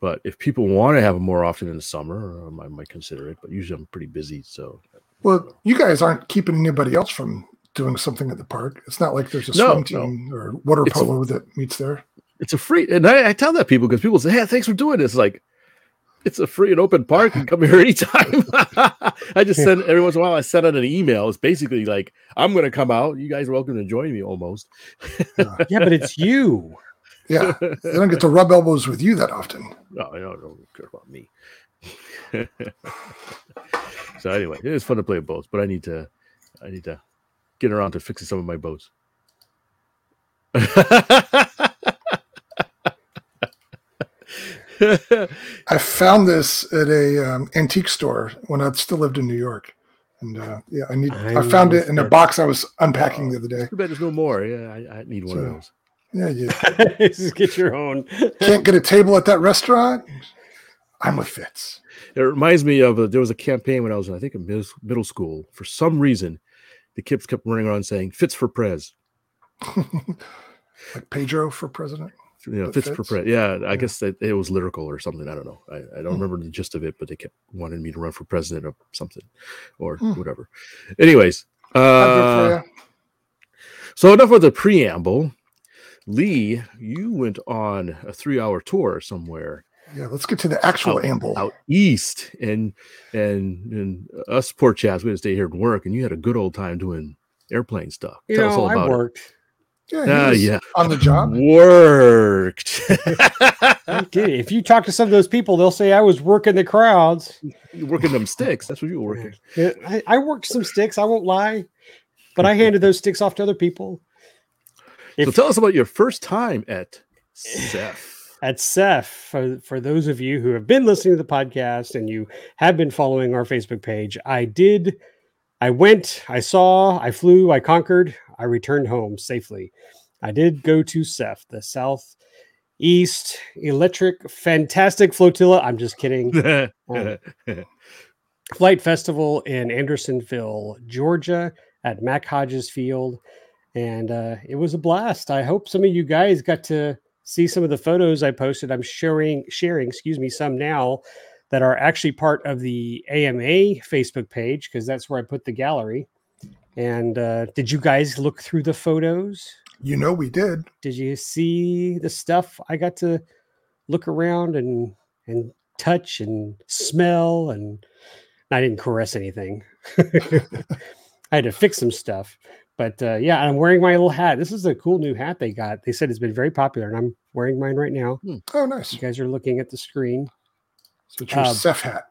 but if people want to have them more often in the summer, um, I might consider it. But usually I'm pretty busy, so Well, you guys aren't keeping anybody else from doing something at the park. It's not like there's a No, swim team or water It's a- polo that meets there. it's a free. And I, I tell that people because people say, "Hey, thanks for doing this." Like, it's a free and open park. You can come here anytime. I just send every once in a while. I send out an email. It's basically like, "I'm going to come out. You guys are welcome to join me." Almost. Yeah, but it's you. Yeah, they don't get to rub elbows with you that often. No, I don't, don't care about me. So anyway, it is fun to play with boats, but I need to, I need to get around to fixing some of my boats. I found this at a um, antique store when I still lived in New York, and uh, yeah, I need. I, I found it in a box I was unpacking the other day. Too bad there's no more. Yeah, I, I need one of So- those. Yeah, you Just get your own. can't get a table at that restaurant. I'm with Fitz. It reminds me of a, there was a campaign when I was, in, I think, in middle, middle school. For some reason, the kids kept running around saying "Fits for Prez." like Pedro for president. You know, But fits, for Prez. Yeah, I Yeah. guess that it was lyrical or something. I don't know. I, I don't Hmm. remember the gist of it, but they kept wanting me to run for president or something or Hmm. whatever. Anyways, uh, so enough of the preamble. Lee, you went on a three-hour tour somewhere Yeah, let's get to the actual out, amble. out east, and and and us poor chaps we had to stay here and work, and you had a good old time doing airplane stuff. You Tell us know, all I about worked. Yeah, he Ah, yeah. on the job. Worked. I'm kidding. If you talk to some of those people, they'll say I was working the crowds. You're working them sticks. That's what you were working. Yeah, I, I worked some sticks. I won't lie, but I handed those sticks off to other people. So tell us about your first time at SEFF. At SEFF, for, for those of you who have been listening to the podcast and you have been following our Facebook page, I did, I went, I saw, I flew, I conquered, I returned home safely. I did go to SEFF, the Southeast Electric Fantastic Flotilla. I'm just kidding. Flight Festival in Andersonville, Georgia, at Mac Hodges Field, and uh, it was a blast. I hope some of you guys got to see some of the photos I posted. I'm sharing, sharing, excuse me, some now that are actually part of the AMA Facebook page because that's where I put the gallery. And uh, did you guys look through the photos? You know we did. Did you see the stuff I got to look around and and touch and smell and I didn't caress anything. I had to fix some stuff. But uh, yeah, I'm wearing my little hat. This is a cool new hat they got. They said it's been very popular, and I'm wearing mine right now. Oh, nice. You guys are looking at the screen. So it's your Um, SEFF hat.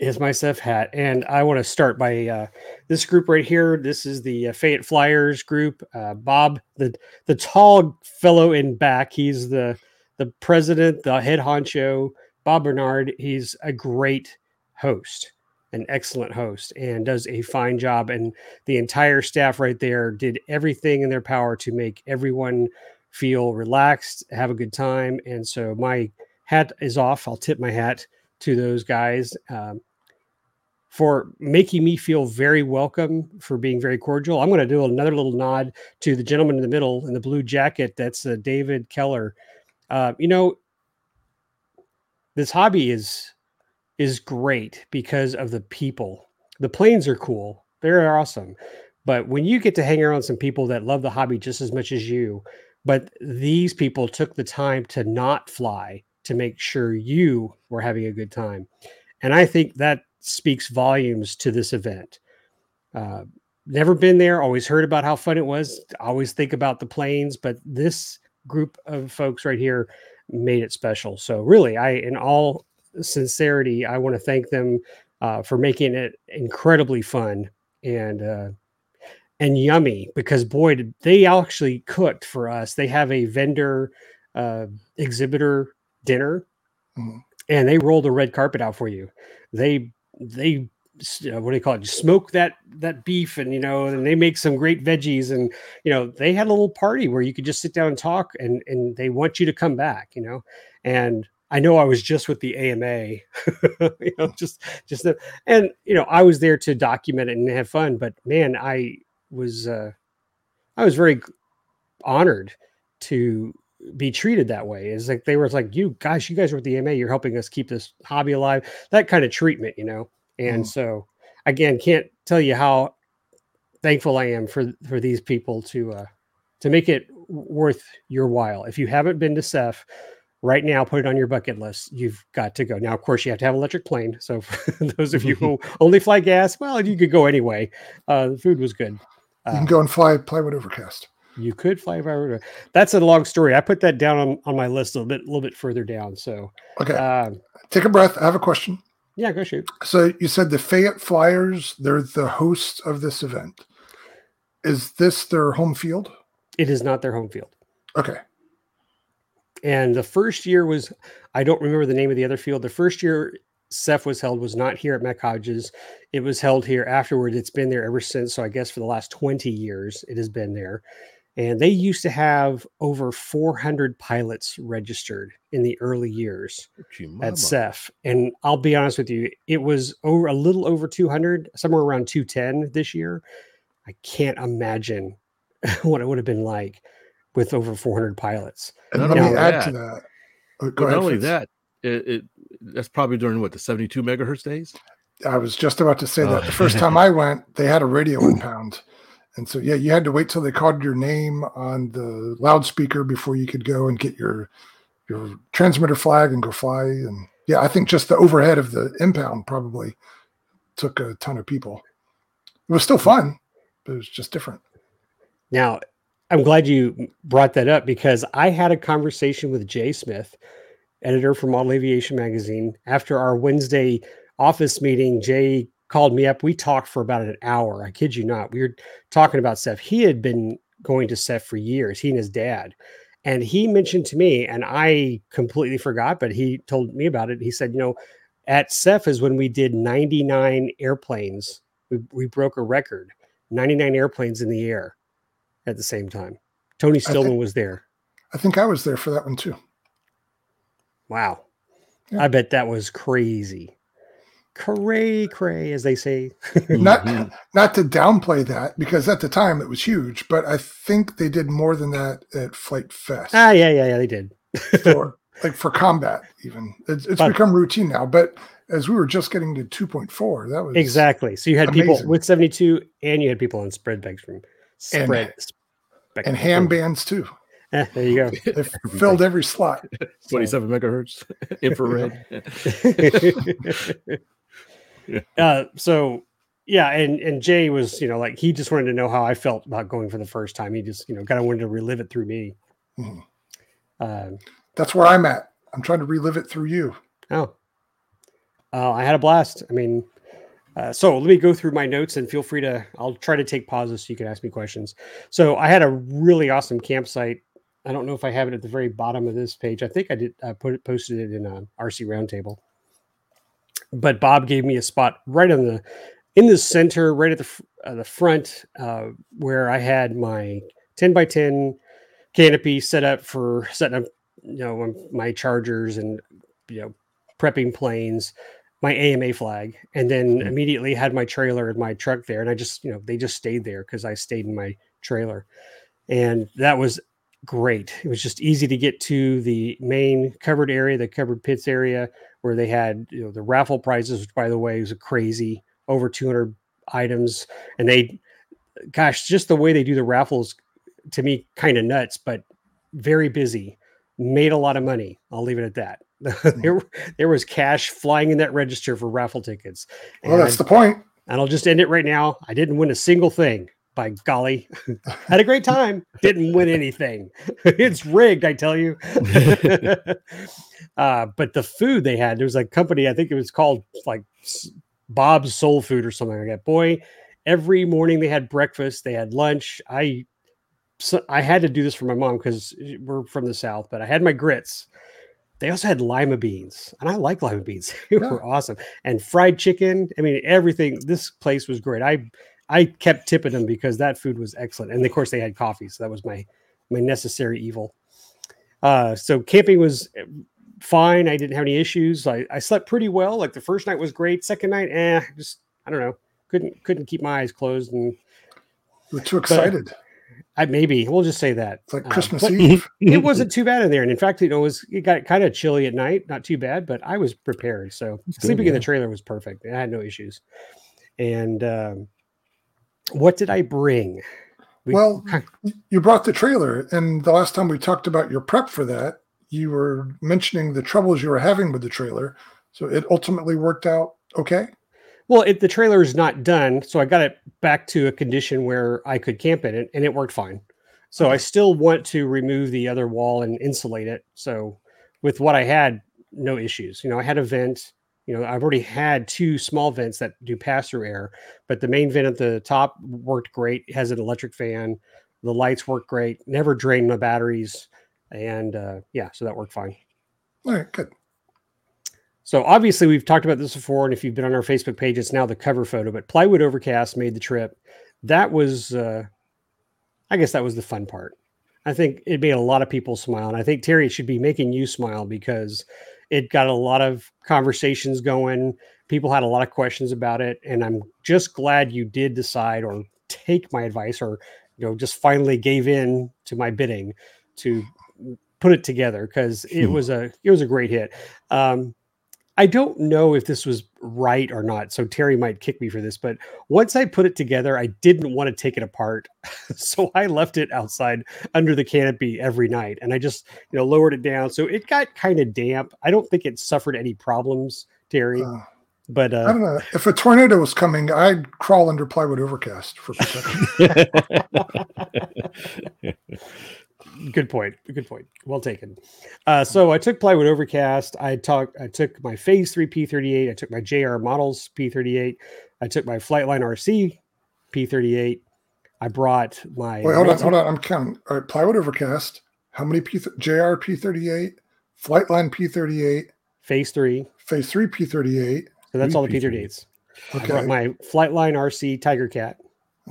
Is my SEFF hat, and I want to start by uh, this group right here. This is the uh, Fayette Flyers group. Uh, Bob, the the tall fellow in back, he's the the president, the head honcho. Bob Bernard, he's a great host, an excellent host, and does a fine job. And the entire staff right there did everything in their power to make everyone feel relaxed, have a good time. And so my hat is off. I'll tip my hat to those guys um, for making me feel very welcome, for being very cordial. I'm going to do another little nod to the gentleman in the middle in the blue jacket. That's uh, David Keller. Uh, you know, this hobby is is great because of the people. The planes are cool; they're awesome. But when you get to hang around some people that love the hobby just as much as you, but these people took the time to not fly to make sure you were having a good time. And I think that speaks volumes to this event. Uh, never been there, always heard about how fun it was, always think about the planes, but this group of folks right here made it special. So, really, I, in all sincerity, I want to thank them uh, for making it incredibly fun and uh, and yummy because boy, did they actually cooked for us. They have a vendor uh, exhibitor dinner, Mhm. and they roll the red carpet out for you. They they uh, what do you call it? Smoke that that beef, and you know, and they make some great veggies, and you know, they had a little party where you could just sit down and talk, and and they want you to come back, you know, and. I know I was just with the AMA, you know, just just the, and you know, I was there to document it and have fun. But man, I was uh, I was very honored to be treated that way. It's like they were like, "You guys, you guys are with the AMA. You're helping us keep this hobby alive." That kind of treatment, you know. And Mhm. so, again, can't tell you how thankful I am for for these people to uh, to make it worth your while. If you haven't been to SEFF, right now, put it on your bucket list. You've got to go. Now, of course, you have to have an electric plane. So, for those of you who only fly gas, well, you could go anyway. Uh, the food was good. You can Uh, go and fly plywood overcast. You could fly over. That's a long story. I put that down on, on my list a little bit, a little bit further down. So, Okay, um, take a breath. I have a question. yeah, go shoot. So you said the Fayette Flyers, they're the hosts of this event. Is this their home field? It is not their home field. Okay. And the first year was, I don't remember the name of the other field. The first year SEFF was held was not here at Mac Hodges. It was held here afterward. It's been there ever since. So I guess for the last 20 years, it has been there. And they used to have over 400 pilots registered in the early years at SEFF. And I'll be honest with you, it was over a little over 200, somewhere around 210 this year. I can't imagine what it would have been like with over 400 pilots. And Not let me only add that, to that. Oh, go But ahead, not only Fritz. that, it, it that's probably during what the 72 megahertz days. I was just about to say that. Oh. The first time I went, they had a radio oh. impound. And so, yeah, you had to wait till they called your name on the loudspeaker before you could go and get your your transmitter flag and go fly. And yeah, I think just the overhead of the impound probably took a ton of people. It was still fun, but it was just different. Now, I'm glad you brought that up because I had a conversation with Jay Smith, editor for Model Aviation Magazine, after our Wednesday office meeting. Jay called me up. We talked for about an hour. I kid you not. We were talking about SEFF. He had been going to SEFF for years, he and his dad. And he mentioned to me, and I completely forgot, but he told me about it. He said, you know, at SEFF is when we did 99 airplanes. We, we broke a record 99 airplanes in the air at the same time. Tony think- Stillman was there. I think I was there for that one too. Wow. Yeah. I bet that was crazy. Cray cray, as they say. Not Mhm. not to downplay that because at the time it was huge, but I think they did more than that at Flight Fest. ah, yeah, yeah, yeah, they did. for like for combat even it's, it's But- become routine now but as we were just getting to 2.4 that was Exactly. So you had people with 72 and you had people on spread spectrum. And- Spread and ham bands too there you go. they filled every slot 27 megahertz infrared. uh, so yeah, and and Jay was, you know, like he just wanted to know how I felt about going for the first time. He just, you know, kind of wanted to relive it through me. Mhm. Um, that's where i'm at i'm trying to relive it through you Oh, uh, I had a blast. I mean, uh, so let me go through my notes and feel free to. I'll try to take pauses so you can ask me questions. So I had a really awesome campsite. I don't know if I have it at the very bottom of this page. I think I did. I put it posted it in a RC Roundtable. But Bob gave me a spot right on the in the center, right at the uh, the front, uh, where I had my ten by ten canopy set up for setting up, you know, my chargers and you know prepping planes, my AMA flag, and then Mhm. immediately had my trailer and my truck there. And I just, you know, they just stayed there because I stayed in my trailer. And that was great. It was just easy to get to the main covered area, the covered pits area where they had, you know, the raffle prizes, which by the way was a crazy over 200 items. And they, gosh, just the way they do the raffles to me kind of nuts, but very busy. Made a lot of money. I'll leave it at that. there, there was cash flying in that register for raffle tickets. well that's And- the point and I'll just end it right now. I didn't win a single thing. By golly, had a great time. Didn't win anything. it's rigged, I tell you. uh, but the food they had, there was a company, I think it was called like Bob's Soul Food or something like that. Boy, every morning they had breakfast, they had lunch. I so I had to do this for my mom because we're from the south, but I had my grits. They also had lima beans, and I like lima beans. they Yeah. were awesome, and fried chicken. I mean, everything. This place was great. I I kept tipping them because that food was excellent, and of course they had coffee, so that was my my necessary evil. Uh, so camping was eh, fine. I didn't have any issues. I, I slept pretty well. Like the first night was great. Second night, eh, just I don't know. Couldn't couldn't keep my eyes closed, and we're too excited I maybe we'll just say that it's like Uh, christmas but eve it wasn't too bad in there. And in fact, you know, it was it got kind of chilly at night, not too bad, but I was prepared. So That's good, sleeping in the trailer was perfect. I had no issues. And um, what did I bring? We- Well, you brought the trailer and the last time we talked about your prep for that you were mentioning the troubles you were having with the trailer so it ultimately worked out okay well, it, the trailer is not done, so I got it back to a condition where I could camp in it, and it worked fine. So I still want to remove the other wall and insulate it. So with what I had, no issues. You know, I had a vent. You know, I've already had two small vents that do pass through air, but the main vent at the top worked great. It has an electric fan. The lights work great. Never drained my batteries, and uh, yeah, so that worked fine. All right, good. So obviously we've talked about this before, and if you've been on our Facebook page, it's now the cover photo. But Plywood Overcast made the trip. That was, uh, I guess, that was the fun part. I think it made a lot of people smile, and I think Terry should be making you smile because it got a lot of conversations going. People had a lot of questions about it, and I'm just glad you did decide or take my advice, or you know, just finally gave in to my bidding to put it together because it Hmm. was a it was a great hit. Um, I don't know if this was right or not, so Terry might kick me for this. But once I put it together, I didn't want to take it apart, so I left it outside under the canopy every night, and I just you know lowered it down, so it got kind of damp. I don't think it suffered any problems, Terry, Uh, but I uh, don't know. If a tornado was coming, I'd crawl under plywood overcast for protection. good point. Good point. Well taken. Uh, so i took plywood overcast. I talked i took my phase 3 p38 i took my jr models p38 i took my flightline rc p38 i brought my Wait, hold on, hold on. I'm counting. All right, plywood overcast. How many P? JR P38, Flightline P38, phase 3 Phase Three P38. so that's Three all the P38s. p38s i brought my flightline rc tiger cat.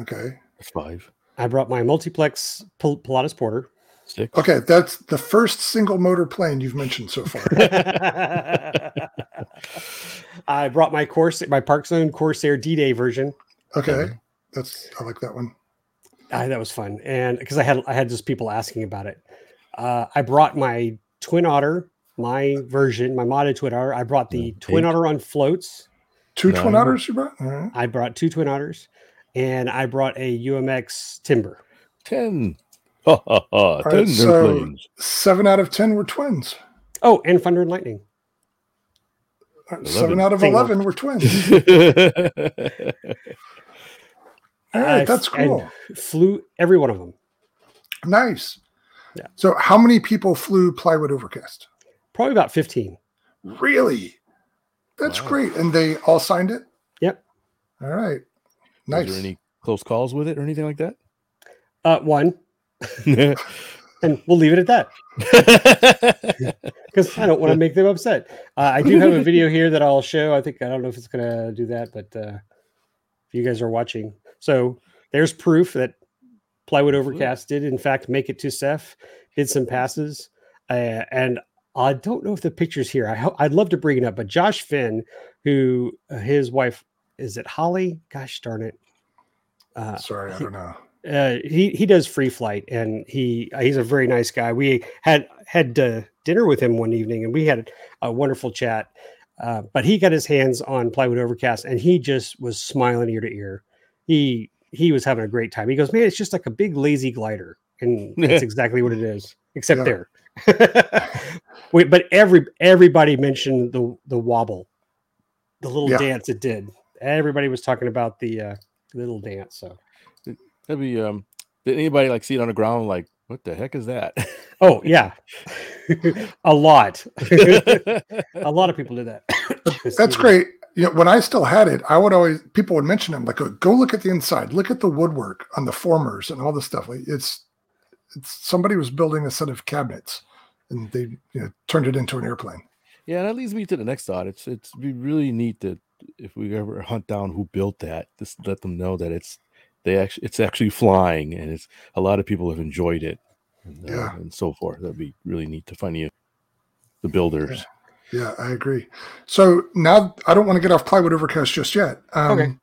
Okay, That's five, i brought my multiplex Pil- pilatus porter six. okay. That's the first single motor plane you've mentioned so far. i brought my course my park zone corsair d-day version Okay, that's I like that one. I, that was fun, and because I had I had just people asking about it. Uh, I brought my Twin Otter, my version, my modded Twin Otter. I brought the Mm, Twin eight. Otter on floats. Two No, twin otters you brought. All right. I brought two Twin Otters, and I brought a UMX Timber. Ten. Ha, ha, ha. Ten right, so- airplanes. Seven out of ten were twins. Oh, and Thunder and Lightning. Uh, Eleven. Seven out of Single. eleven were twins. All right, I right, f- that's and cool. Flew every one of them. Nice. Yeah. So, how many people flew plywood overcast? Probably about fifteen. Really? That's Wow. great. And they all signed it? Yep. All right. Was Nice. there any close calls with it or anything like that? Uh, one, and we'll leave it at that because I don't want to make them upset. Uh, I do have a video here that I'll show. I think I don't know if it's gonna do that, but uh, if you guys are watching, so there's proof that Plywood Overcast did in fact make it to SEFF, did some passes, uh, and I don't know if the picture's here. I ho- I'd love to bring it up, but Josh Finn, who uh, his wife is it Holly? Gosh darn it. Uh, Sorry, I don't know. Uh, he he does free flight and he he's a very nice guy. We had had uh, dinner with him one evening and we had a wonderful chat. Uh, but he got his hands on plywood overcast and he just was smiling ear to ear. He he was having a great time. He goes, man, it's just like a big lazy glider, and that's exactly what it is, except Yeah. there. Wait, but every everybody mentioned the the wobble, the little Yeah. dance it did. Everybody was talking about the uh, little dance. So. That'd be um did anybody like see it on the ground like what the heck is that? Oh yeah, a lot. a lot of people do that. That's great. You know, when I still had it, I would always people would mention them like, "Oh, "Go look at the inside. Look at the woodwork on the formers and all this stuff." Like, it's it's somebody was building a set of cabinets, and they you know turned it into an airplane. yeah, that leads me to the next thought. It's it's be really neat that if we ever hunt down who built that, just let them know that it's they actually it's actually flying and it's a lot of people have enjoyed it and, uh, Yeah. and so forth. That'd be really neat to find you the builders. Yeah, I agree. So now I don't want to get off plywood overcast just yet. Um, Okay.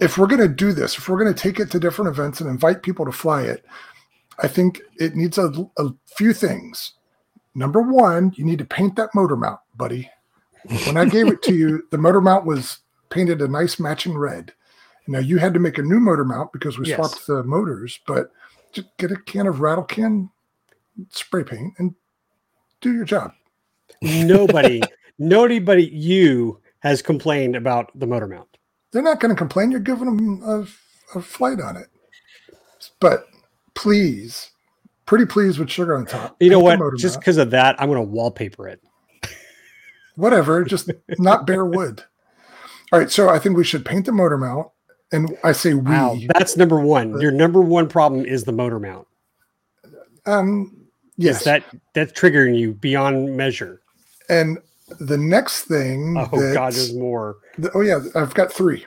If we're going to do this, if we're going to take it to different events and invite people to fly it, I think it needs a, a few things. Number one, you need to paint that motor mount, buddy. When I gave it to you, the motor mount was painted a nice matching red. Now you had to make a new motor mount because we Yes. swapped the motors, but just get a can of rattle can spray paint and do your job. Nobody, nobody but you has complained about the motor mount. they're not going to complain. You're giving them a, a flight on it. But please, pretty pleased with sugar on top. You know what? Just because of that, I'm going to wallpaper it. whatever, just not bare wood. All right, so I think we should paint the motor mount, and I say we. Wow, that's number one. Your number one problem is the motor mount. Um, Yes, yes, that that's triggering you beyond measure. and the next thing. Oh God, there's more. the- oh yeah, I've got three.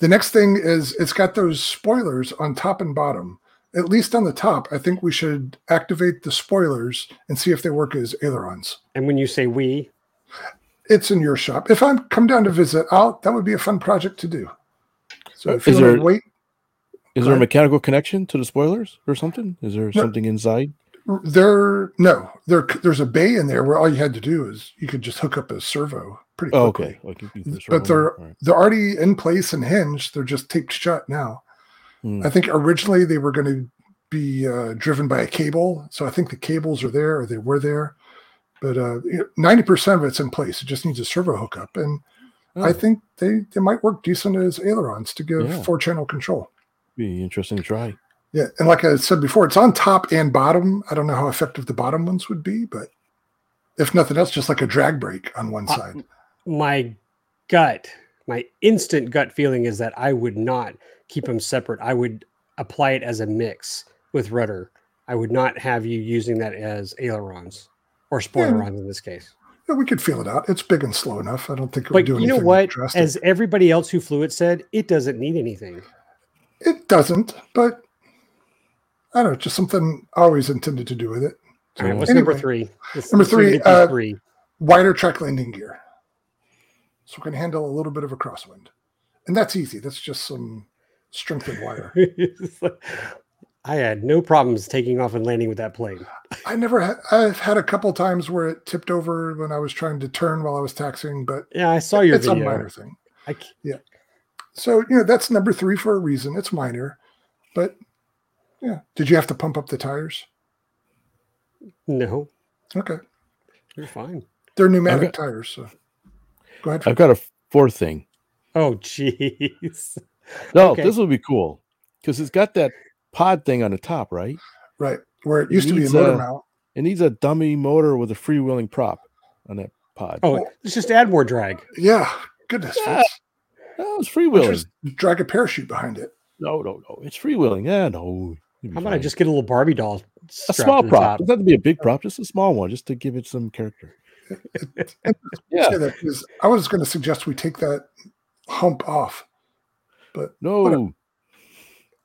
The next thing is it's got those spoilers on top and bottom. At least on the top, I think we should activate the spoilers and see if they work as ailerons. And when you say we, It's in your shop. If I come down to visit, I'll that would be a fun project to do. So if Is there- wait, Is there a mechanical connection to the spoilers or something? Is there No. something inside? there no there there's a bay in there where all you had to do is you could just hook up a servo pretty Oh, quickly. okay. Like just But they're right. they're already in place and hinged. They're just taped shut now. Hmm. I think originally they were going to be uh, driven by a cable, so I think the cables are there or they were there. But uh, ninety percent of it's in place. It just needs a servo hookup, and I think they they might work decent as ailerons to give Yeah. four channel control. be interesting to try. Yeah, and like I said before, it's on top and bottom. I don't know how effective the bottom ones would be, but if nothing else, just like a drag brake on one Uh, side. my gut, my instant gut feeling is that I would not keep them separate. I would apply it as a mix with rudder. I would not have you using that as ailerons or spoilerons in this case. Yeah, we could feel it out. It's big and slow enough. I don't think it would But do you know what? drastic. As everybody else who flew it said, it doesn't need anything. it doesn't, but I don't know, just something I always intended to do with it. All right, Yeah. what's number three? Number let's see if we three, uh, three. Wider track landing gear. So we can handle a little bit of a crosswind. And that's easy. That's just some strengthened wire. I had no problems taking off and landing with that plane. I never had I've had a couple times where it tipped over when I was trying to turn while I was taxiing, but Yeah, I saw your it's a minor thing. yeah. So you know that's number three for a reason. It's minor, but yeah. Did you have to pump up the tires? no, Okay, you're fine. they're pneumatic got- tires. So go ahead. I've got a fourth thing. Oh, jeez. No, Okay. this will be cool because it's got that pod thing on the top, right? Right where it used to be a needs motor a- mount. It needs a dummy motor with a freewheeling prop on that pod. Oh, let's just add more drag. Yeah, goodness. Yeah. folks. no, it's Why don't you freewheeling. Just drag a parachute behind it. No, no, no. It's freewheeling. Yeah, no. you'll be How about I just get a little Barbie doll? a small to the prop? top? Doesn't have to be a big prop, just a small one, just to give it some character. Yeah. That I was going to suggest we take that hump off. but No. Whatever.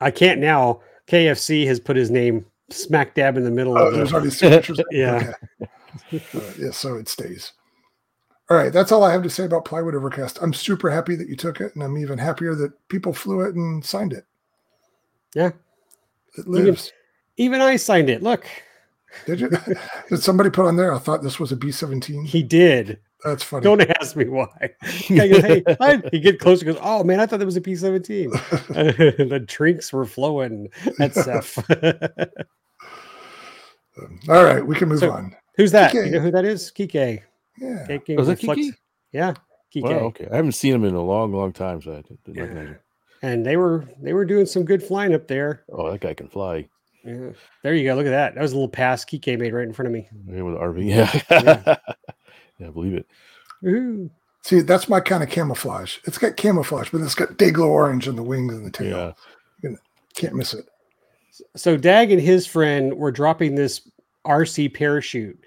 I can't now. KFC has put his name smack dab in the middle Oh, of there's the. already signatures. Yeah. Okay. Right, yeah, so it stays. All right, that's all I have to say about Plywood Overcast. I'm super happy that you took it, and I'm even happier that people flew it and signed it. Yeah. It Even- lives. Even I signed it. Look, Did you? Did somebody put on there? I thought this was a B-17. he did. That's funny. Don't ask me why. Guy goes, hey, hi." he get closer. Goes, oh man, I thought that was a P seventeen. the drinks were flowing at SEFF. All right, we can move So- on. Who's that? Kike. You know who that is? Kike. Yeah. Kike oh, Was that Reflex- Kiki? Yeah, Kike. Wow, okay. I haven't seen him in a long, long time, so I didn't didn't recognize him. And they were they were doing some good flying up there. Oh, that guy can fly. Yeah. There you go. Look at that. That was a little pass Kike made right in front of me. Yeah, with RV. Yeah. yeah, I believe it. Ooh. See, that's my kind of camouflage. It's got camouflage, but it's got day glow orange in the wings and the tail. Yeah. Can't miss it. So Dag and his friend were dropping this RC parachute.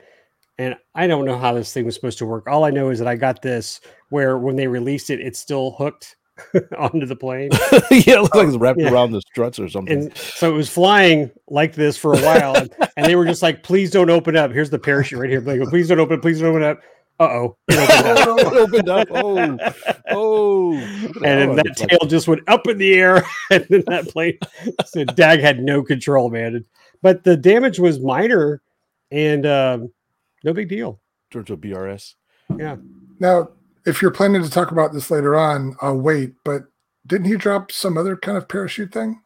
And I don't know how this thing was supposed to work. All I know is that I got this where when they released it, it's still hooked onto the plane. yeah, it looks like it's wrapped Yeah. around the struts or something. And so it was flying like this for a while. And, and they were just like, please don't open up. Here's the parachute right here. They go, please don't open, please don't open up. Uh oh. it opened up. Oh, oh. And then that tail just went up in the air, and then that plane. So Dag had no control, man. But the damage was minor, and um, no big deal. Turns to BRS. Yeah. Now, if you're planning to talk about this later on, I'll wait. But didn't he drop some other kind of parachute thing?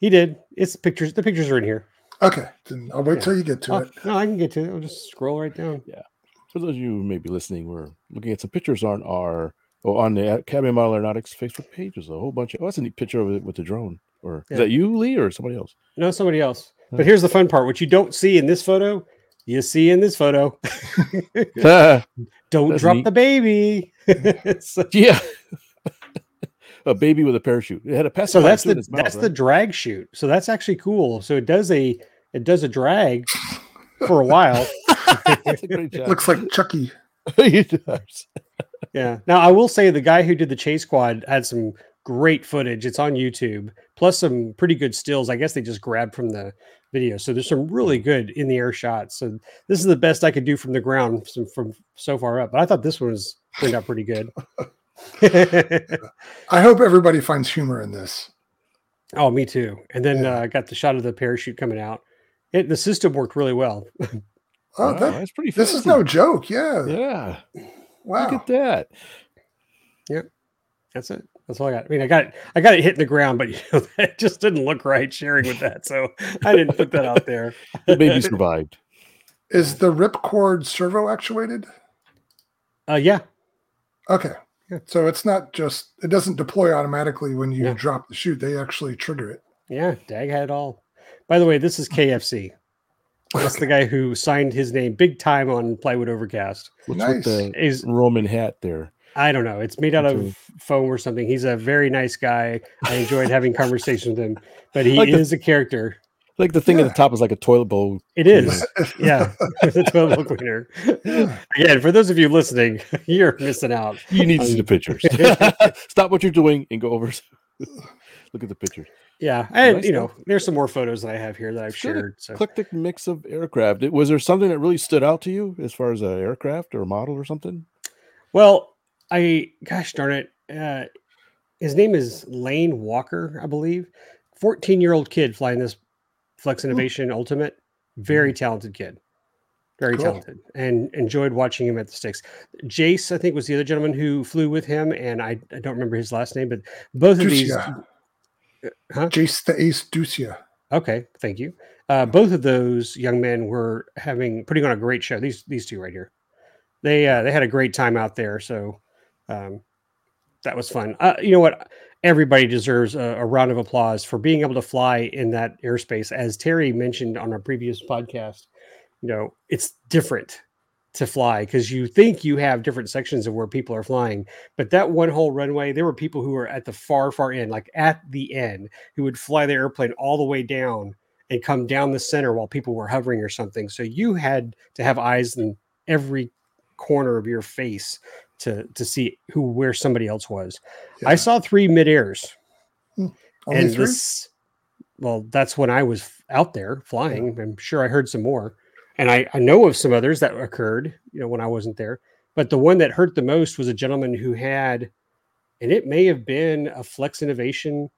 He did. It's pictures. The pictures are in here. Okay, then I'll wait Yeah. till you get to Oh, it. no, I can get to it. I'll just scroll right down. For those of you who may be listening, we're looking at some pictures on our oh, on the Academy of Model Aeronautics Facebook page. There's a whole bunch of oh, that's a neat picture of it with the drone. Or Yeah. is that you, Lee, or somebody else? No, somebody else. But here's the fun part: what you don't see in this photo, you see in this photo. don't That's drop neat. the baby. so, yeah. a baby with a parachute. It had a so that's the mouth, that's the drag chute. So that's actually cool. So it does a it does a drag for a while. That's a great job. Looks like Chucky. He does. Yeah. Now I will say the guy who did the chase squad had some great footage. It's on YouTube, plus some pretty good stills. I guess they just grabbed from the video. So there's some really good in the air shots. So this is the best I could do from the ground from, from so far up. But I thought this one was turned out pretty good. I hope everybody finds humor in this. oh, me too. And then Yeah. uh, I got the shot of the parachute coming out. It, the system worked really well. Oh, Wow, that, that's pretty. this is no joke. Yeah. Yeah. Wow. Look at that. Yep. That's it. That's all I got. I mean, I got it, I got it hitting the ground, but you know, that just didn't look right sharing with that. So I didn't put that out there. The baby survived. Is the ripcord servo actuated? Uh, yeah, Okay. Yeah. So it's not just it doesn't deploy automatically when you Yeah. drop the chute. They actually trigger it. yeah. Dag had it all. By the way, this is KFC. That's the guy who signed his name big time on Plywood Overcast. What's Nice. with the Is Roman hat there? I don't know. It's made out Okay. of foam or something. He's a very nice guy. I enjoyed having conversations with him, but he Like the- is a character. Like the thing at the top is like a toilet bowl. It is. Yeah, the toilet bowl cleaner. Again, for those of you listening, you're missing out. You need to see the pictures. Stop what you're doing and go over. Look at the pictures. Yeah, and Nice you know, stuff. there's some more photos that I have here that I've Sure. shared. So Eclectic mix of aircraft. It- Was there something that really stood out to you as far as an aircraft or a model or something? Well, I gosh darn it. Uh, his name is Lane Walker, I believe. 14 year old kid flying this Flex Innovation Ultimate. Very talented kid. Very Cool. talented. And enjoyed watching him at the sticks. Jace, I think, was the other gentleman who flew with him. And I, I don't remember his last name, but both of these. Ducia. Huh? Jace the Ace Ducia. Okay, thank you. Uh, both of those young men were having putting on a great show. These these two right here, they uh, they had a great time out there. So um, that was fun. Uh, you know what? Everybody deserves a, a round of applause for being able to fly in that airspace. As Terry mentioned on our previous podcast, you know it's different to fly because you think you have different sections of where people are flying, but that one whole runway, there were people who were at the far far end, like at the end, who would fly the airplane all the way down and come down the center while people were hovering or something. So you had to have eyes in every corner of your face to to see who where somebody else was. I saw three mid airs, hmm. Only and three? this, well, that's when I was out there flying. I'm sure I heard some more, and I I know of some others that occurred, you know, when I wasn't there. But the one that hurt the most was a gentleman who had, and it may have been a Flex Innovation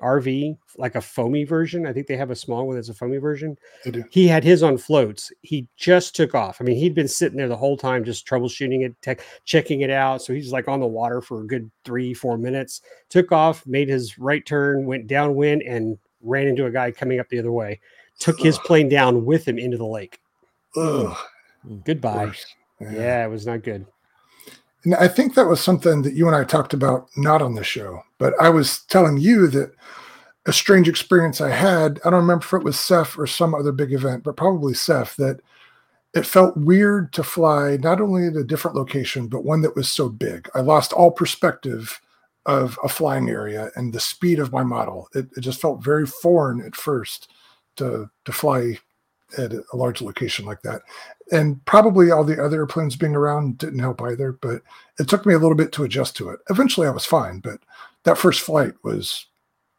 RV, like a foamy version. I think they have a small one that's a foamy version. He had his on floats. He just took off. I mean, he'd been sitting there the whole time, just troubleshooting it, tech, checking it out. So he's like on the water for a good three, four minutes. Took off, made his right turn, went downwind, and ran into a guy coming up the other way. Took his plane down with him into the lake. Ugh, Goodbye. worse. Yeah, it was not good. And I think that was something that you and I talked about not on the show, but I was telling you that a strange experience I had. I don't remember if it was SEFF or some other big event, but probably SEFF, that it felt weird to fly not only at a different location, but one that was so big. I lost all perspective of a flying area and the speed of my model. It, it just felt very foreign at first to to fly at a large location like that. And probably all the other airplanes being around didn't help either, but it took me a little bit to adjust to it. Eventually I was fine, but that first flight was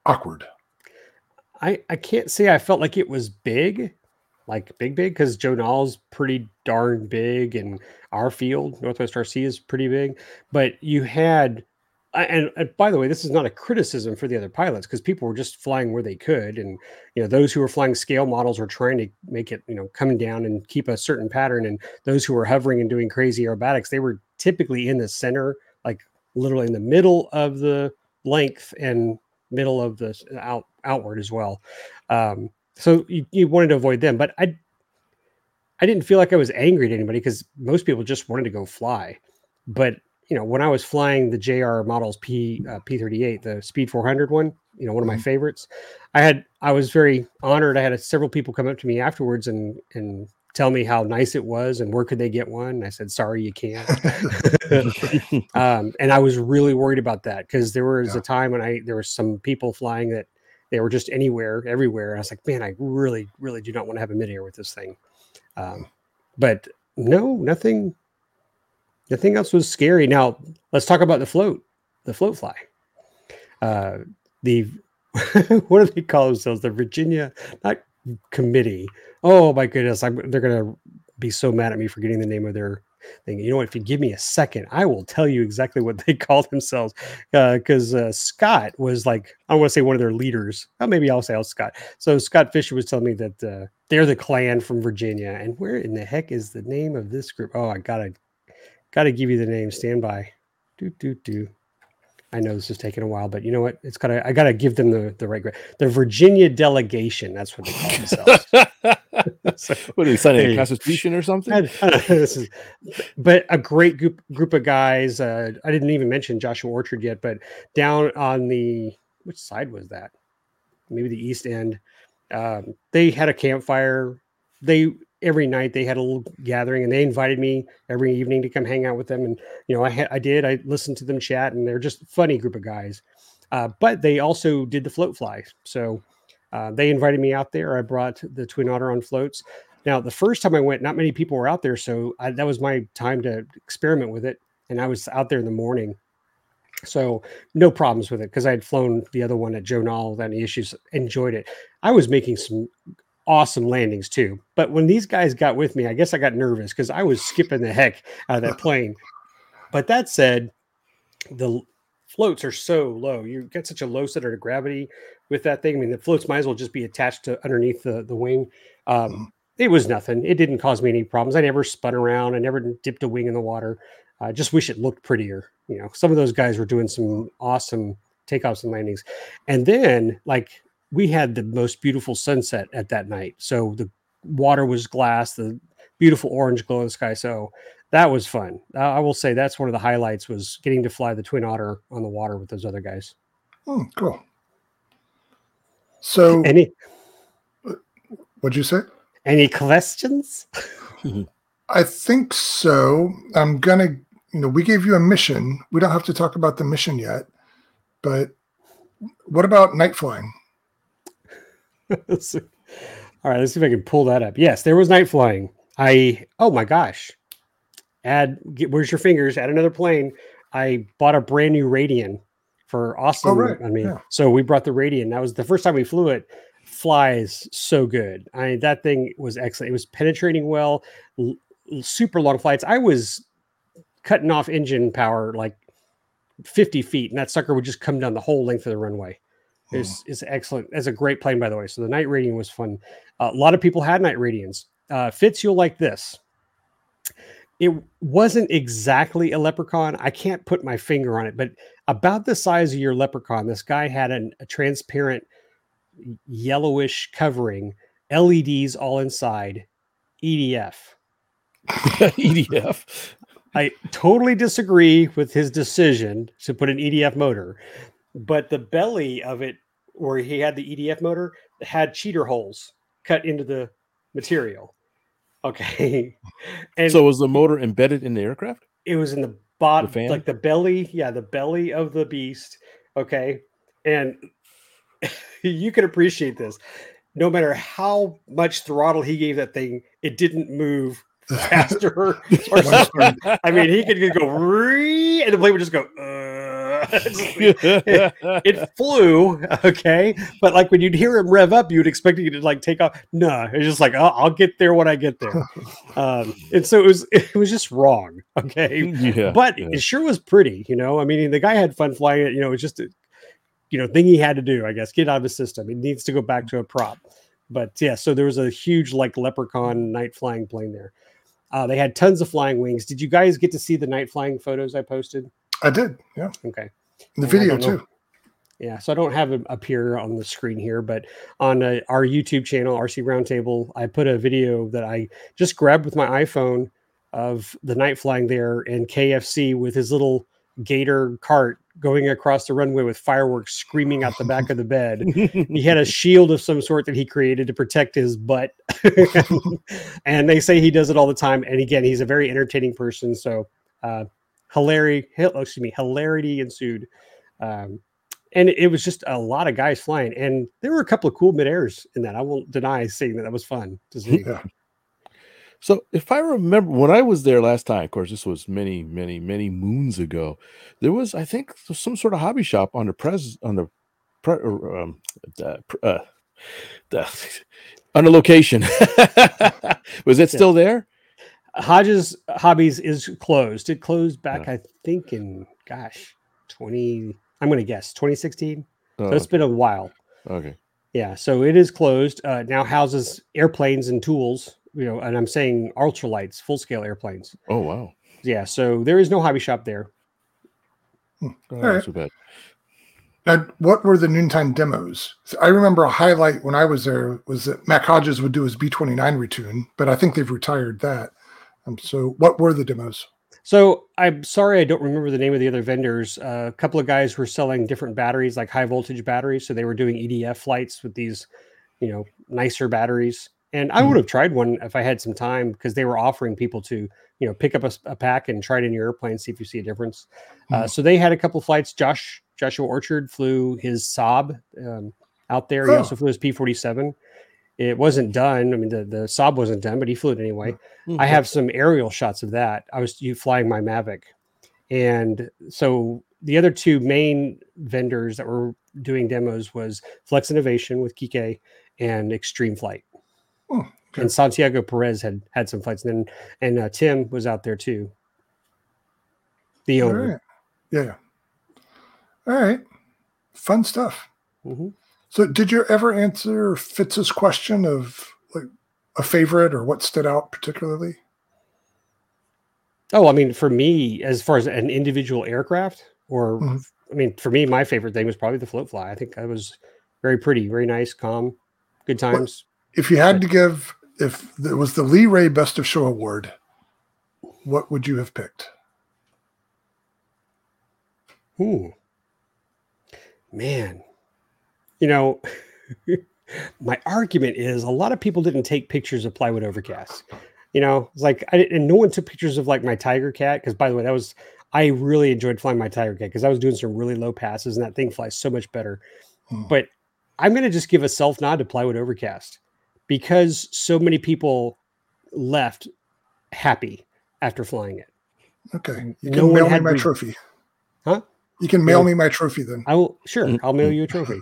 awkward. I, I can't say I felt like it was big, like big, big, because Joe Nall's pretty darn big, and our field, Northwest RC, is pretty big. But you had, and, and by the way, this is not a criticism for the other pilots because people were just flying where they could, and you know those who were flying scale models were trying to make it, you know, coming down and keep a certain pattern, and those who were hovering and doing crazy aerobatics, they were typically in the center, like literally in the middle of the length and middle of the out outward as well. Um, so you, you wanted to avoid them, but I I didn't feel like I was angry at anybody because most people just wanted to go fly. But you know, when I was flying the JR models P uh, P38, the Speed 400 one, you know one of my Mhm. favorites. I had I was very honored. I had several people come up to me afterwards and and tell me how nice it was and where could they get one. And I said, sorry, you can't. um, and I was really worried about that because there was Yeah. a time when I there were some people flying that they were just anywhere, everywhere. I was like, man, I really, really do not want to have a midair with this thing. Um, but no, nothing, nothing else was scary. Now let's talk about the float, the float fly. Uh, the what do they call themselves? The Virginia, not committee. Oh my goodness, I'm, they're gonna be so mad at me for getting the name of their thing. You know what? If you give me a second, I will tell you exactly what they call themselves. Because uh, Scott was like, I want to say one of their leaders. Oh, maybe I'll say I'll Scott. So Scott Fisher was telling me that uh, they're the clan from Virginia. And where in the heck is the name of this group? Oh, I gotta gotta give you the name. Stand by. Do do do. I know this is taking a while, but you know what? It's gotta. I gotta give them the the right. The Virginia delegation. That's what they call themselves. So- what are they signing a constitution or something? I- I know, is- but a great group group of guys. Uh, I didn't even mention Joshua Orchard yet, but down on the which side was that? Maybe the east end. Um, they had a campfire. They every night they had a little gathering, and they invited me every evening to come hang out with them. And you know, I ha- I did. I listened to them chat, and they're just funny group of guys. Uh, but they also did the float fly, so uh, they invited me out there. I brought the Twin Otter on floats. Now, the first time I went, not many people were out there, so I, that was my time to experiment with it. And I was out there in the morning, so no problems with it because I had flown the other one at Joe Nall without any issues. Enjoyed it. I was making some awesome landings too. But when these guys got with me, I guess I got nervous because I was skipping the heck out of that plane. But that said, the floats are so low. You get such a low center of gravity with that thing. I mean, the floats might as well just be attached to underneath the, the wing. Um, it was nothing. It didn't cause me any problems. I never spun around. I never dipped a wing in the water. I just wish it looked prettier. You know, some of those guys were doing some awesome takeoffs and landings. And then, like, we had the most beautiful sunset at that night. So the water was glass, the beautiful orange glow in the sky. So that was fun. I will say that's one of the highlights was getting to fly the Twin Otter on the water with those other guys. Hmm, cool. So, Any what'd you say? any questions? I think so. I'm gonna, you know, we gave you a mission. We don't have to talk about the mission yet, but what about night flying? Let's see. All right, let's see if I can pull that up. Yes, there was night flying. I oh my gosh. Add get, where's your fingers? Add another plane. I bought a brand new Radian for Austin. Oh, right, I mean, yeah. so we brought the Radian. That was the first time we flew it. Flies so good. I that thing was excellent. It was penetrating well, l- super long flights. I was cutting off engine power like 50 feet, and that sucker would just come down the whole length of the runway. It's, it's excellent. It's a great plane, by the way. So the night radian was fun. a lot of people had night radians. Uh, Fitz, you'll like this. It wasn't exactly a leprechaun. I can't put my finger on it, but about the size of your leprechaun, this guy had an, a transparent yellowish covering, LEDs all inside, EDF. EDF. I totally disagree with his decision to put an EDF motor, but the belly of it, where he had the EDF motor, had cheater holes cut into the material. Okay, and So was the motor embedded in the aircraft? it was in the bottom, fan? like the belly, yeah, the belly of the beast. Okay, and you can appreciate this. No matter how much throttle he gave that thing, it didn't move faster or slower. I mean, he could go "Ree," and the plane would just go. Uh, it flew, okay, but like when you'd hear him rev up, you'd expect it to like take off. No, it's just like oh, I'll get there when I get there. Um, and so it was, it was just wrong, okay. yeah. But yeah. it sure was pretty, you know. I mean, the guy had fun flying it. You know, it was just a, you know, thing he had to do. I guess get out of his system. It needs to go back to a prop. But yeah, so there was a huge like leprechaun night flying plane there. Uh, they had tons of flying wings. Did you guys get to see the night flying photos I posted? I did, yeah. Okay. The I video too. Yeah, so I don't have it up here on the screen here, but on uh, our YouTube channel, RC Roundtable, I put a video that I just grabbed with my iPhone of the night flying there and KFC with his little gator cart going across the runway with fireworks screaming out the back of the bed. He had a shield of some sort that he created to protect his butt. and they say he does it all the time. And again, he's a very entertaining person. So uh, hilarity, oh, excuse me, hilarity ensued. Um, and it was just a lot of guys flying, and there were a couple of cool mid airs in that. I won't deny seeing that. That was fun to see. Yeah. So if I remember when I was there last time, of course, this was many, many, many moons ago. There was, I think, some sort of hobby shop on the pres on the pre, um, the, uh, the, on the location. was it still there? Hodges Hobbies is closed. It closed back, yeah. I think, in gosh, twenty. I'm going to guess 2016. Oh, so it's been a while. Okay. Yeah, so it is closed. Uh, now houses airplanes and tools you know, and I'm saying ultralights, full scale airplanes. Oh wow. Yeah, so there is no hobby shop there. Hmm. Oh, right. so bad. Now, what were the noontime demos? I remember a highlight when I was there was that Mac Hodges would do his B29 retune, but I think they've retired that. Um, so, what were the demos? So, I'm sorry I don't remember the name of the other vendors. Uh, a couple of guys were selling different batteries, like high voltage batteries. So, they were doing EDF flights with these, you know, nicer batteries. And I would mm-hmm. have tried one if I had some time because they were offering people to, you know, pick up a, a, pack and try it in your airplane, see if you see a difference. Uh, mm-hmm. Uh, so they had a couple flights. Josh Joshua Orchard flew his Saab um, out there. Oh. He also flew his P forty seven. It wasn't done. I mean, the the Saab wasn't done, but he flew it anyway. Mm-hmm. I have some aerial shots of that. I was flying my Mavic, and so the other two main vendors that were doing demos was Flex Innovation with Quique and Extreme Flight. Oh, okay. And Santiago Perez had had some flights, and then and uh, Tim was out there too. The owner. Right. Yeah. All right. Fun stuff. Mm-hmm. So, did you ever answer Fitz's question of like a favorite or what stood out particularly? Oh, I mean, for me, as far as an individual aircraft, or mm-hmm. I mean, for me, my favorite thing was probably the float fly. I think that was very pretty, very nice, calm, good times if you had to give, if it was the Lee Ray Best of Show Award, what would you have picked? Ooh, man, you know, my argument is a lot of people didn't take pictures of plywood overcast. You know, it's like I and no one took pictures of like my tiger cat because by the way, that was I really enjoyed flying my tiger cat because I was doing some really low passes and that thing flies so much better. Hmm. But I'm going to just give a self nod to plywood overcast because so many people left happy after flying it. Okay. You can no mail me my re- trophy. Huh? You can mail me my trophy then. I will sure, I'll mail you a trophy.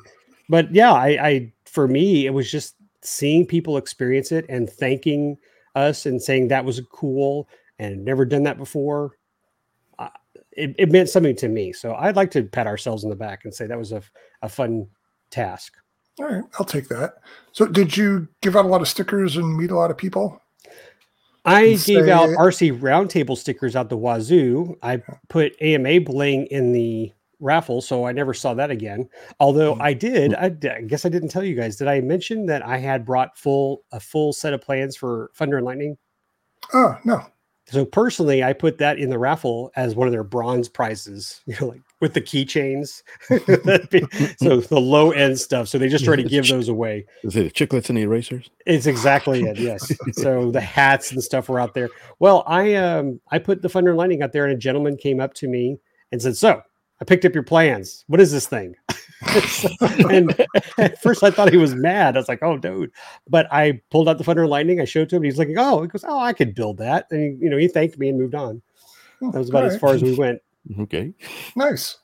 But yeah, I, I for me, it was just seeing people experience it and thanking us and saying that was cool and never done that before. Uh, it, it meant something to me. So I'd like to pat ourselves in the back and say that was a, a fun task. All right, I'll take that. So, did you give out a lot of stickers and meet a lot of people? I gave say, out RC roundtable stickers out the wazoo. I put AMA bling in the raffle, so I never saw that again. Although mm-hmm. I did, I, I, guess I didn't tell you guys. Did I mention that I had brought full a full set of plans for Thunder and Lightning? Oh no! So personally, I put that in the raffle as one of their bronze prizes. You know, like with the keychains. so the low end stuff. So they just try to give those away. Is it the chiclets and the erasers? It's exactly it. Yes. so the hats and stuff were out there. Well, I um I put the Thunder and Lightning out there, and a gentleman came up to me and said, "So I picked up your plans. What is this thing?" and at first I thought he was mad. I was like, "Oh, dude!" But I pulled out the Thunder and Lightning. I showed to him. He's like, "Oh," he goes, "Oh, I could build that." And he, you know, he thanked me and moved on. That was about as far as we went. Okay. Nice.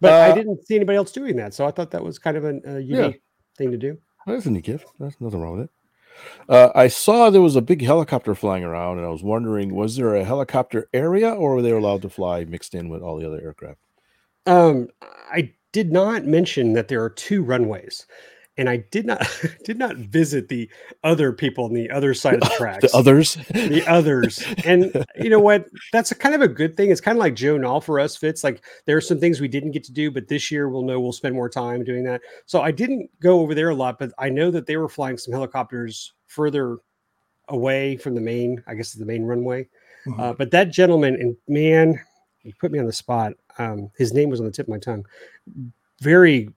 But uh, I didn't see anybody else doing that, so I thought that was kind of a, a unique yeah. thing to do. That's a neat gift. There's nothing wrong with it. Uh, I saw there was a big helicopter flying around, and I was wondering, was there a helicopter area, or were they allowed to fly mixed in with all the other aircraft? Um, I did not mention that there are two runways and I did not did not visit the other people on the other side of the tracks. the others, the others, and you know what? That's a kind of a good thing. It's kind of like Joe Nall for us. Fits like there are some things we didn't get to do, but this year we'll know we'll spend more time doing that. So I didn't go over there a lot, but I know that they were flying some helicopters further away from the main. I guess the main runway. Mm-hmm. Uh, but that gentleman and man, you put me on the spot. Um, his name was on the tip of my tongue. Very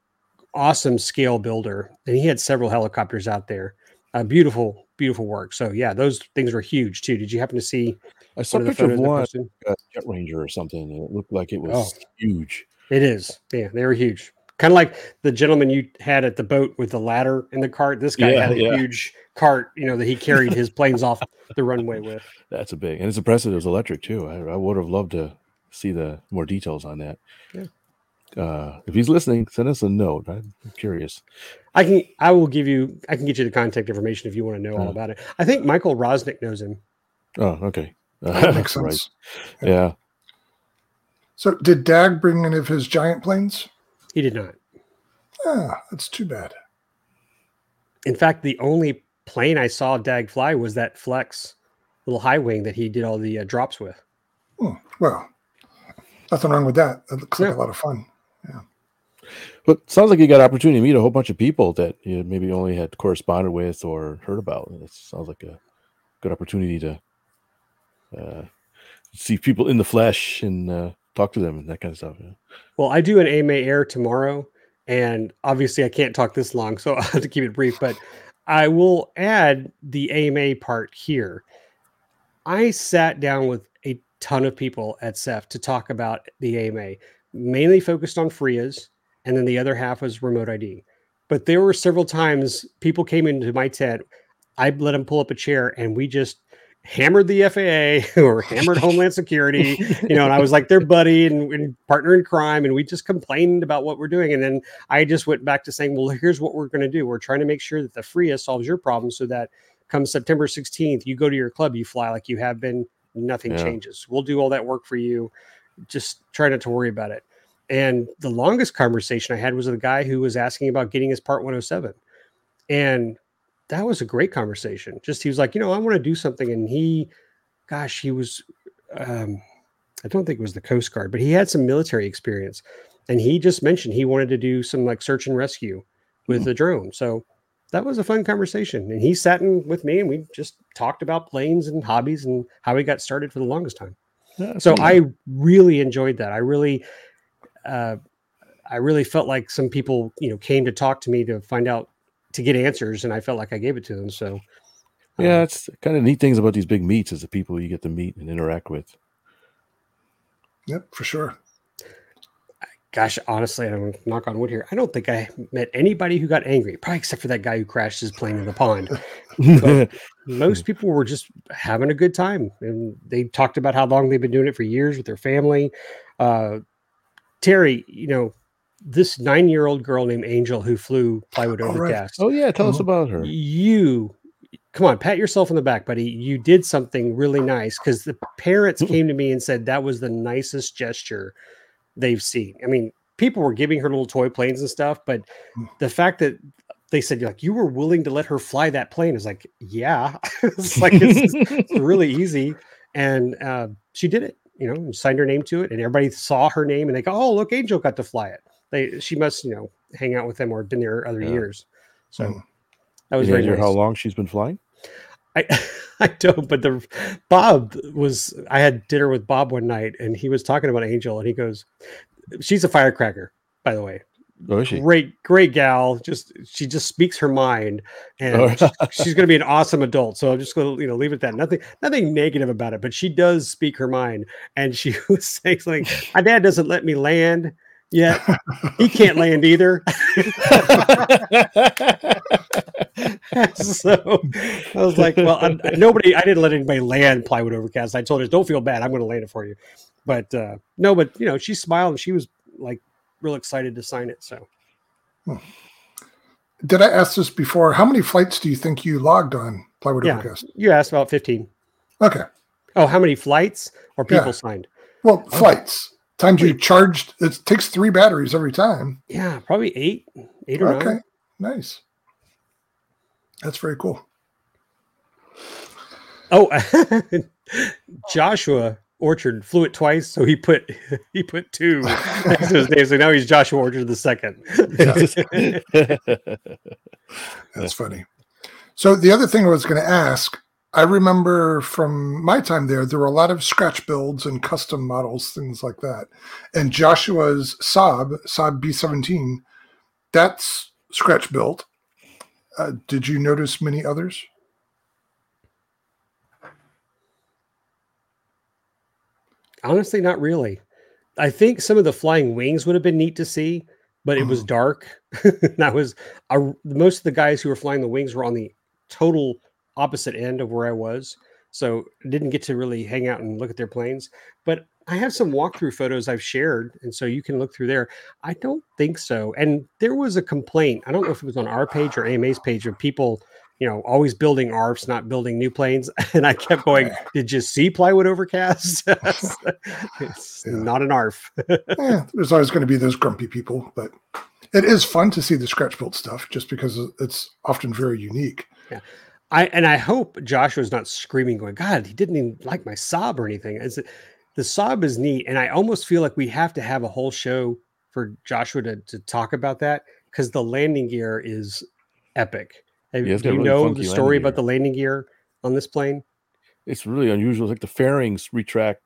awesome scale builder, and he had several helicopters out there. Uh, beautiful, beautiful work. So yeah, those things were huge too. Did you happen to see? I saw a picture of one posted? uh, Jet Ranger or something, and it looked like it was Oh. huge. It is. Yeah, they were huge. Kind of like the gentleman you had at the boat with the ladder in the cart. This guy Yeah, had a yeah. huge cart, you know, that he carried his planes off the runway with. That's a big, and it's impressive. It was electric too. I, I would have loved to see the more details on that. Yeah. Uh, if he's listening, send us a note. I'm curious. I can I will give you I can get you the contact information if you want to know all about it. I think Michael Rosnick knows him. Oh, okay. That makes Right. sense. Yeah. So, did Dag bring any of his giant planes? He did not. Ah, that's too bad. In fact, the only plane I saw Dag fly was that Flex little high wing that he did all the uh, drops with. Hmm, Well, nothing wrong with that. That looks like a lot of fun. But sounds like you got an opportunity to meet a whole bunch of people that you maybe only had corresponded with or heard about. It sounds like a good opportunity to uh, see people in the flesh and uh, talk to them and that kind of stuff. yeah. Well, I do an AMA air tomorrow, and obviously I can't talk this long, so I'll have to keep it brief. But I will add the AMA part here. I sat down with a ton of people at SEFF to talk about the AMA, mainly focused on FRIAs, and then the other half was remote ID. But there were several times people came into my tent. I let them pull up a chair, and we just hammered the FAA or hammered Homeland Security you know, and I was like their buddy and, and partner in crime, and we just complained about what we're doing. And then I just went back to saying, well, here's what we're going to do. We're trying to make sure that the FRIA solves your problem so that come September 16th, you go to your club, you fly like you have been, nothing Yeah. changes. We'll do all that work for you. Just try not to worry about it. And the longest conversation I had was with a guy who was asking about getting his part 107. And that was a great conversation. Just he was like, you know, I want to do something. And he, gosh, he was um, I don't think it was the Coast Guard, but he had some military experience. And he just mentioned he wanted to do some like search and rescue with the drone. So that was a fun conversation. And he sat in with me and we just talked about planes and hobbies and how he got started for the longest time. So neat. I really enjoyed that. I really, uh, I really felt like some people, you know, came to talk to me to find out to get answers, and I felt like I gave it to them. So, yeah, um, it's kind of neat things about these big meets is the people you get to meet and interact with. Yep, for sure. gosh, honestly, I'm knock on wood here. I don't think I met anybody who got angry, probably except for that guy who crashed his plane in the pond. Most people were just having a good time, and they talked about how long they've been doing it for years with their family. Uh, Terry, you know, this nine-year-old girl named Angel who flew plywood Oh, right. overcast. oh yeah, tell us Mhm. about her. You come on, pat yourself on the back, buddy. You did something really nice because the parents came to me and said that was the nicest gesture they've seen. I mean, people were giving her little toy planes and stuff, but the fact that they said like you were willing to let her fly that plane is like, yeah, it's like it's, it's really easy, and uh, she did it. You know, and signed her name to it, and everybody saw her name, and they go, "Oh, look, Angel got to fly it." They she must, you know, hang out with them or been there other Yeah. years. So Mm. that was very nice. how long she's been flying? I I don't, but the Bob was I had dinner with Bob one night and he was talking about Angel and he goes, She's a firecracker, by the way. Oh, she? Great, great gal. Just she just speaks her mind and Oh. sh- she's gonna be an awesome adult. So I'm just gonna, you know, leave it at that. Nothing nothing negative about it, but she does speak her mind. And she was saying something, my dad doesn't let me land yet. He can't land either. so I was like, well, I, nobody, I didn't let anybody land plywood overcast. I told her, don't feel bad. I'm going to land it for you. But uh, no, but you know, she smiled and she was like real excited to sign it. So hmm. Did I ask this before? How many flights do you think you logged on Plywood Yeah. Overcast? you asked about 15. Okay. Oh, how many flights or Yeah. people signed? Well, oh. flights. Times you charged, it takes three batteries every time. Yeah, probably eight, eight or Okay. nine. Nice. That's very cool. Oh, Joshua Orchard flew it twice, so he put he put two next to his name. So now he's Joshua Orchard the second. That's funny. So the other thing I was going to ask I remember from my time there, there were a lot of scratch builds and custom models, things like that. And Joshua's Saab, Saab B17, that's scratch built. Uh, did you notice many others? Honestly, not really. I think some of the flying wings would have been neat to see, but it was Mhm. dark. that was most of the guys who were flying the wings were on the total opposite end of where I was, so didn't get to really hang out and look at their planes. But I have some walkthrough photos I've shared, and so you can look through there. I don't think so. And there was a complaint. I don't know if it was on our page or AMA's page of people, you know, always building ARFs, not building new planes. And I kept going, "Did you see plywood overcast? it's Yeah. not an ARF." Eh, there's always going to be those grumpy people, but it is fun to see the scratch built stuff just because it's often very unique. I and I hope Joshua's not screaming, going, God, he didn't even like my Saab or anything. It's, the Saab is neat, and I almost feel like we have to have a whole show for Joshua to, to talk about that because the landing gear is epic. Have- Yeah, Do you really know the story about gear. the landing gear on this plane? It's really unusual. It's like the fairings retract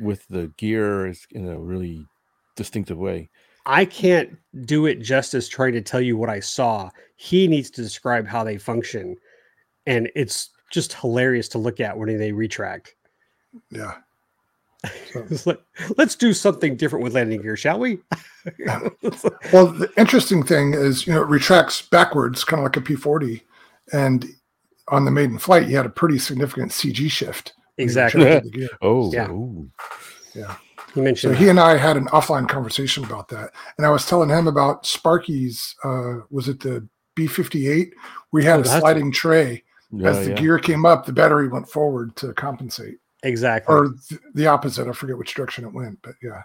with the gear is in a really distinctive way. I can't do it justice trying to tell you what I saw. He needs to describe how they function, and it's just hilarious to look at when they retract. Yeah. So, It's like, let's do something different with landing gear, shall we? well, the interesting thing is, you know, it retracts backwards, kind of like a P40. And on the maiden flight, you had a pretty significant CG shift. exactly. retracted the gear. Oh, Yeah. ooh. He So mentioned he and I had an offline conversation about that, and I was telling him about Sparky's. Uh, was it the B58? We had Oh, a that's- sliding tray. Yeah, As the yeah. gear came up, the battery went forward to compensate, exactly. or th- the opposite. I forget which direction it went, but yeah.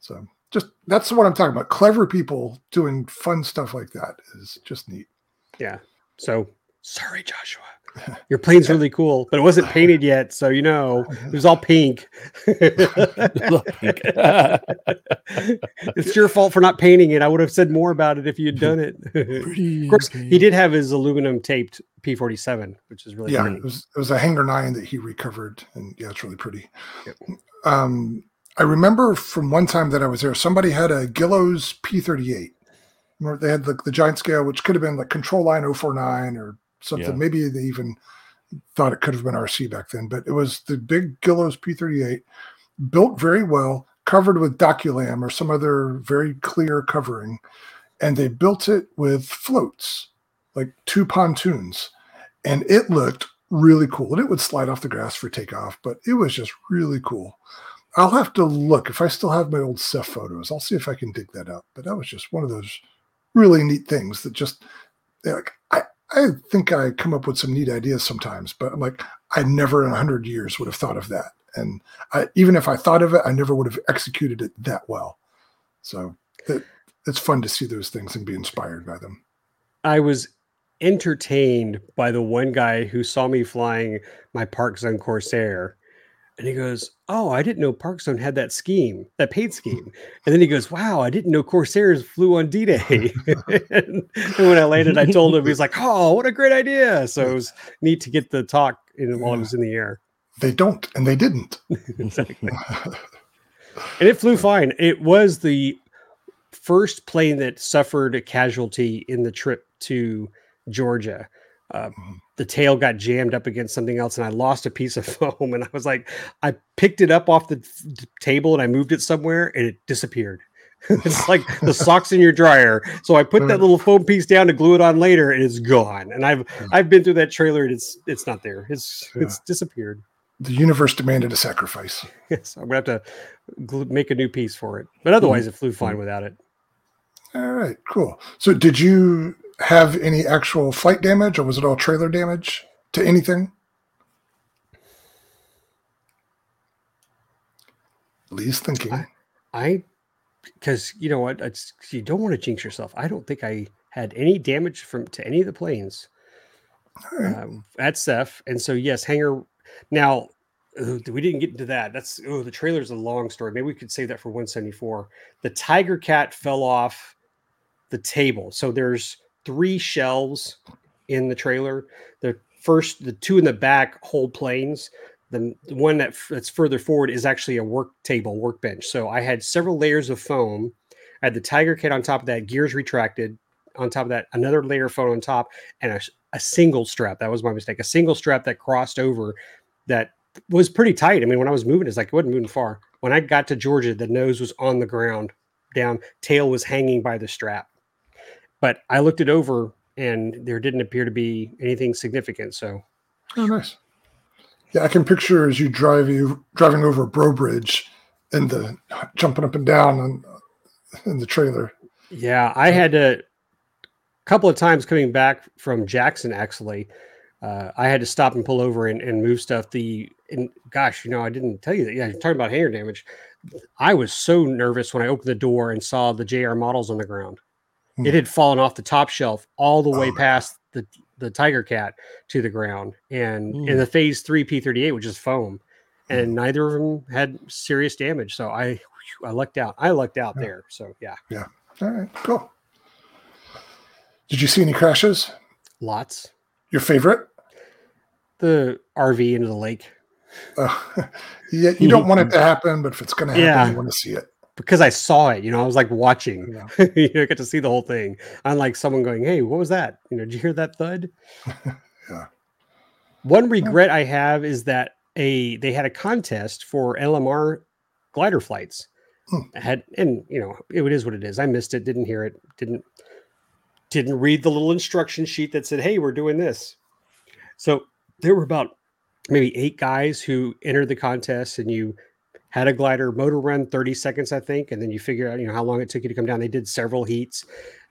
So just that's what I'm talking about. Clever people doing fun stuff like that is just neat. yeah. So sorry, Joshua. Your plane's really cool, but it wasn't painted yet, so you know it was all pink. it's your fault for not painting it. I would have said more about it if you had done it. Of course, he did have his aluminum taped P47, which is really yeah, pretty. it was it was a Hangar Nine that he recovered, and yeah, it's really pretty. Yep. Um, I remember from one time that I was there, somebody had a Guillow's P38. Remember they had the, the giant scale, which could have been like Control Line 049 or something. Yeah. Maybe they even thought it could have been RC back then, but it was the big Guillow's P38, built very well, covered with Doculam or some other very clear covering, and they built it with floats, like two pontoons, and it looked really cool. And it would slide off the grass for takeoff, but it was just really cool. I'll have to look if I still have my old SEFF photos. I'll see if I can dig that up. But that was just one of those really neat things that just like I think I come up with some neat ideas sometimes, but I'm like I never in a hundred years would have thought of that. And I, even if I thought of it, I never would have executed it that well. So it, it's fun to see those things and be inspired by them. I was entertained by the one guy who saw me flying my Park Zone Corsair. And he goes, Oh, I didn't know ParkZone had that scheme, that paid scheme. And then he goes, Wow, I didn't know Corsairs flew on D Day. and when I landed, I told him, He's like, Oh, what a great idea. So it was neat to get the talk in, while it was in the air. They don't, and they didn't. exactly. And it flew fine. It was the first plane that suffered a casualty in the trip to Georgia. Uh, Mhm. the tail got jammed up against something else, and I lost a piece of foam. And I was like, I picked it up off the t- table and I moved it somewhere, and it disappeared. it's like the socks in your dryer. So I put that little foam piece down to glue it on later, and it's gone. And I've. I've been through that trailer, and it's it's not there. It's Yeah. it's disappeared. the universe demanded a sacrifice. Yes, I'm gonna have to glue, make a new piece for it. But otherwise, it flew fine without it. All right, cool. So, did you have any actual flight damage, or was it all trailer damage to anything? Lee's thinking. I- because you know what, it's you don't want to jinx yourself. I don't think I had any damage from to any of the planes right. uh, at SEFF, and so yes, hangar. Now we didn't get into that. That's oh, the trailer's a long story. Maybe we could save that for 174. The Tiger Cat fell off the table, so there's three shelves in the trailer. The first, the two in the back hold planes. The, the one that that's further forward is actually a work table, workbench. So I had several layers of foam. I had the Tiger Cat on top of that, gears retracted. On top of that, another layer of foam on top, and a, a single strap. That was my mistake. A single strap that crossed over that was pretty tight. I mean, when I was moving, it's like it wasn't moving far. When I got to Georgia, the nose was on the ground, down, tail was hanging by the strap. But I looked it over and there didn't appear to be anything significant. So, oh, nice. Yeah, I can picture as you drive you driving over a bro bridge and the jumping up and down on, in the trailer. Yeah, I had to a couple of times coming back from Jackson actually. Uh, I had to stop and pull over and, and move stuff. The and gosh, you know, I didn't tell you that. Yeah, you're talking about hanger damage. I was so nervous when I opened the door and saw the JR models on the ground. Hmm. It had fallen off the top shelf all the way oh, past the the Tiger Cat to the ground, and in hmm. the Phase Three P38, which is foam, and hmm. neither of them had serious damage. So I I lucked out. I lucked out yeah. there. So yeah. Yeah. All right. Cool. Did you see any crashes? Lots. Your favorite? The RV into the lake. Uh, yeah, you don't want it to happen, but if it's going to happen, yeah. you want to see it because I saw it. You know, I was like watching. Yeah. you know, get to see the whole thing. Unlike someone going, "Hey, what was that? You know, did you hear that thud?" yeah. One regret. I have is that a they had a contest for LMR glider flights. Hmm. Had and you know it, it is what it is. I missed it. Didn't hear it. Didn't didn't read the little instruction sheet that said, "Hey, we're doing this." So there were about maybe eight guys who entered the contest, and you had a glider motor run 30 seconds, I think, and then you figure out, you know, how long it took you to come down. They did several heats,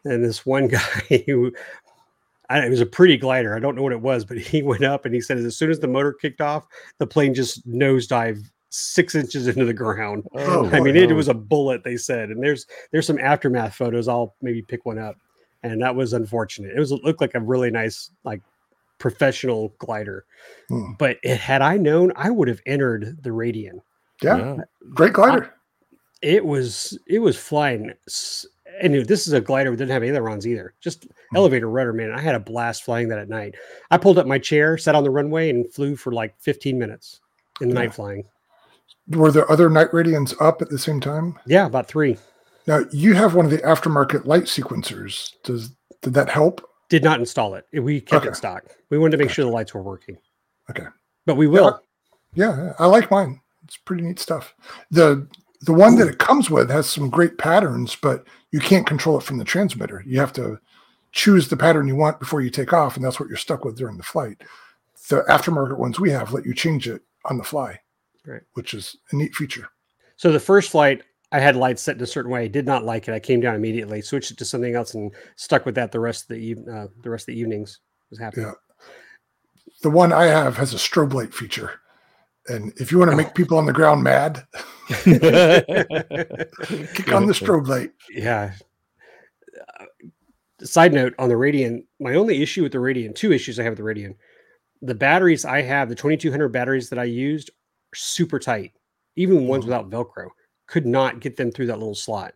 and this one guy who I, it was a pretty glider. I don't know what it was, but he went up and he said, as soon as the motor kicked off, the plane just nosedived six inches into the ground. Oh, I mean, it was a bullet. They said, and there's there's some aftermath photos. I'll maybe pick one up, and that was unfortunate. It was it looked like a really nice like professional glider, hmm. but it, had I known, I would have entered the Radian. Yeah, yeah. great glider. I, it was it was flying. And this is a glider that didn't have ailerons either. Just hmm. elevator rudder, man. I had a blast flying that at night. I pulled up my chair, sat on the runway, and flew for like 15 minutes in the yeah. night flying. Were there other night radians up at the same time? Yeah, about three. Now you have one of the aftermarket light sequencers. Does did that help? Did not install it. We kept okay. it stock. We wanted to make sure the lights were working. Okay. But we will. Yeah, yeah, I like mine. It's pretty neat stuff. The the one that it comes with has some great patterns, but you can't control it from the transmitter. You have to choose the pattern you want before you take off, and that's what you're stuck with during the flight. The aftermarket ones we have let you change it on the fly, right? Which is a neat feature. So the first flight, I had lights set in a certain way. I did not like it. I came down immediately, switched it to something else, and stuck with that the rest of the uh, the rest of the evenings. Was happy. Yeah. The one I have has a strobe light feature and if you want to make people on the ground mad, kick on the strobe light. Yeah. Uh, side note on the Radian, my only issue with the Radian, two issues I have with the Radian. The batteries I have, the 2200 batteries that I used, are super tight. Even ones mm-hmm. without Velcro, could not get them through that little slot.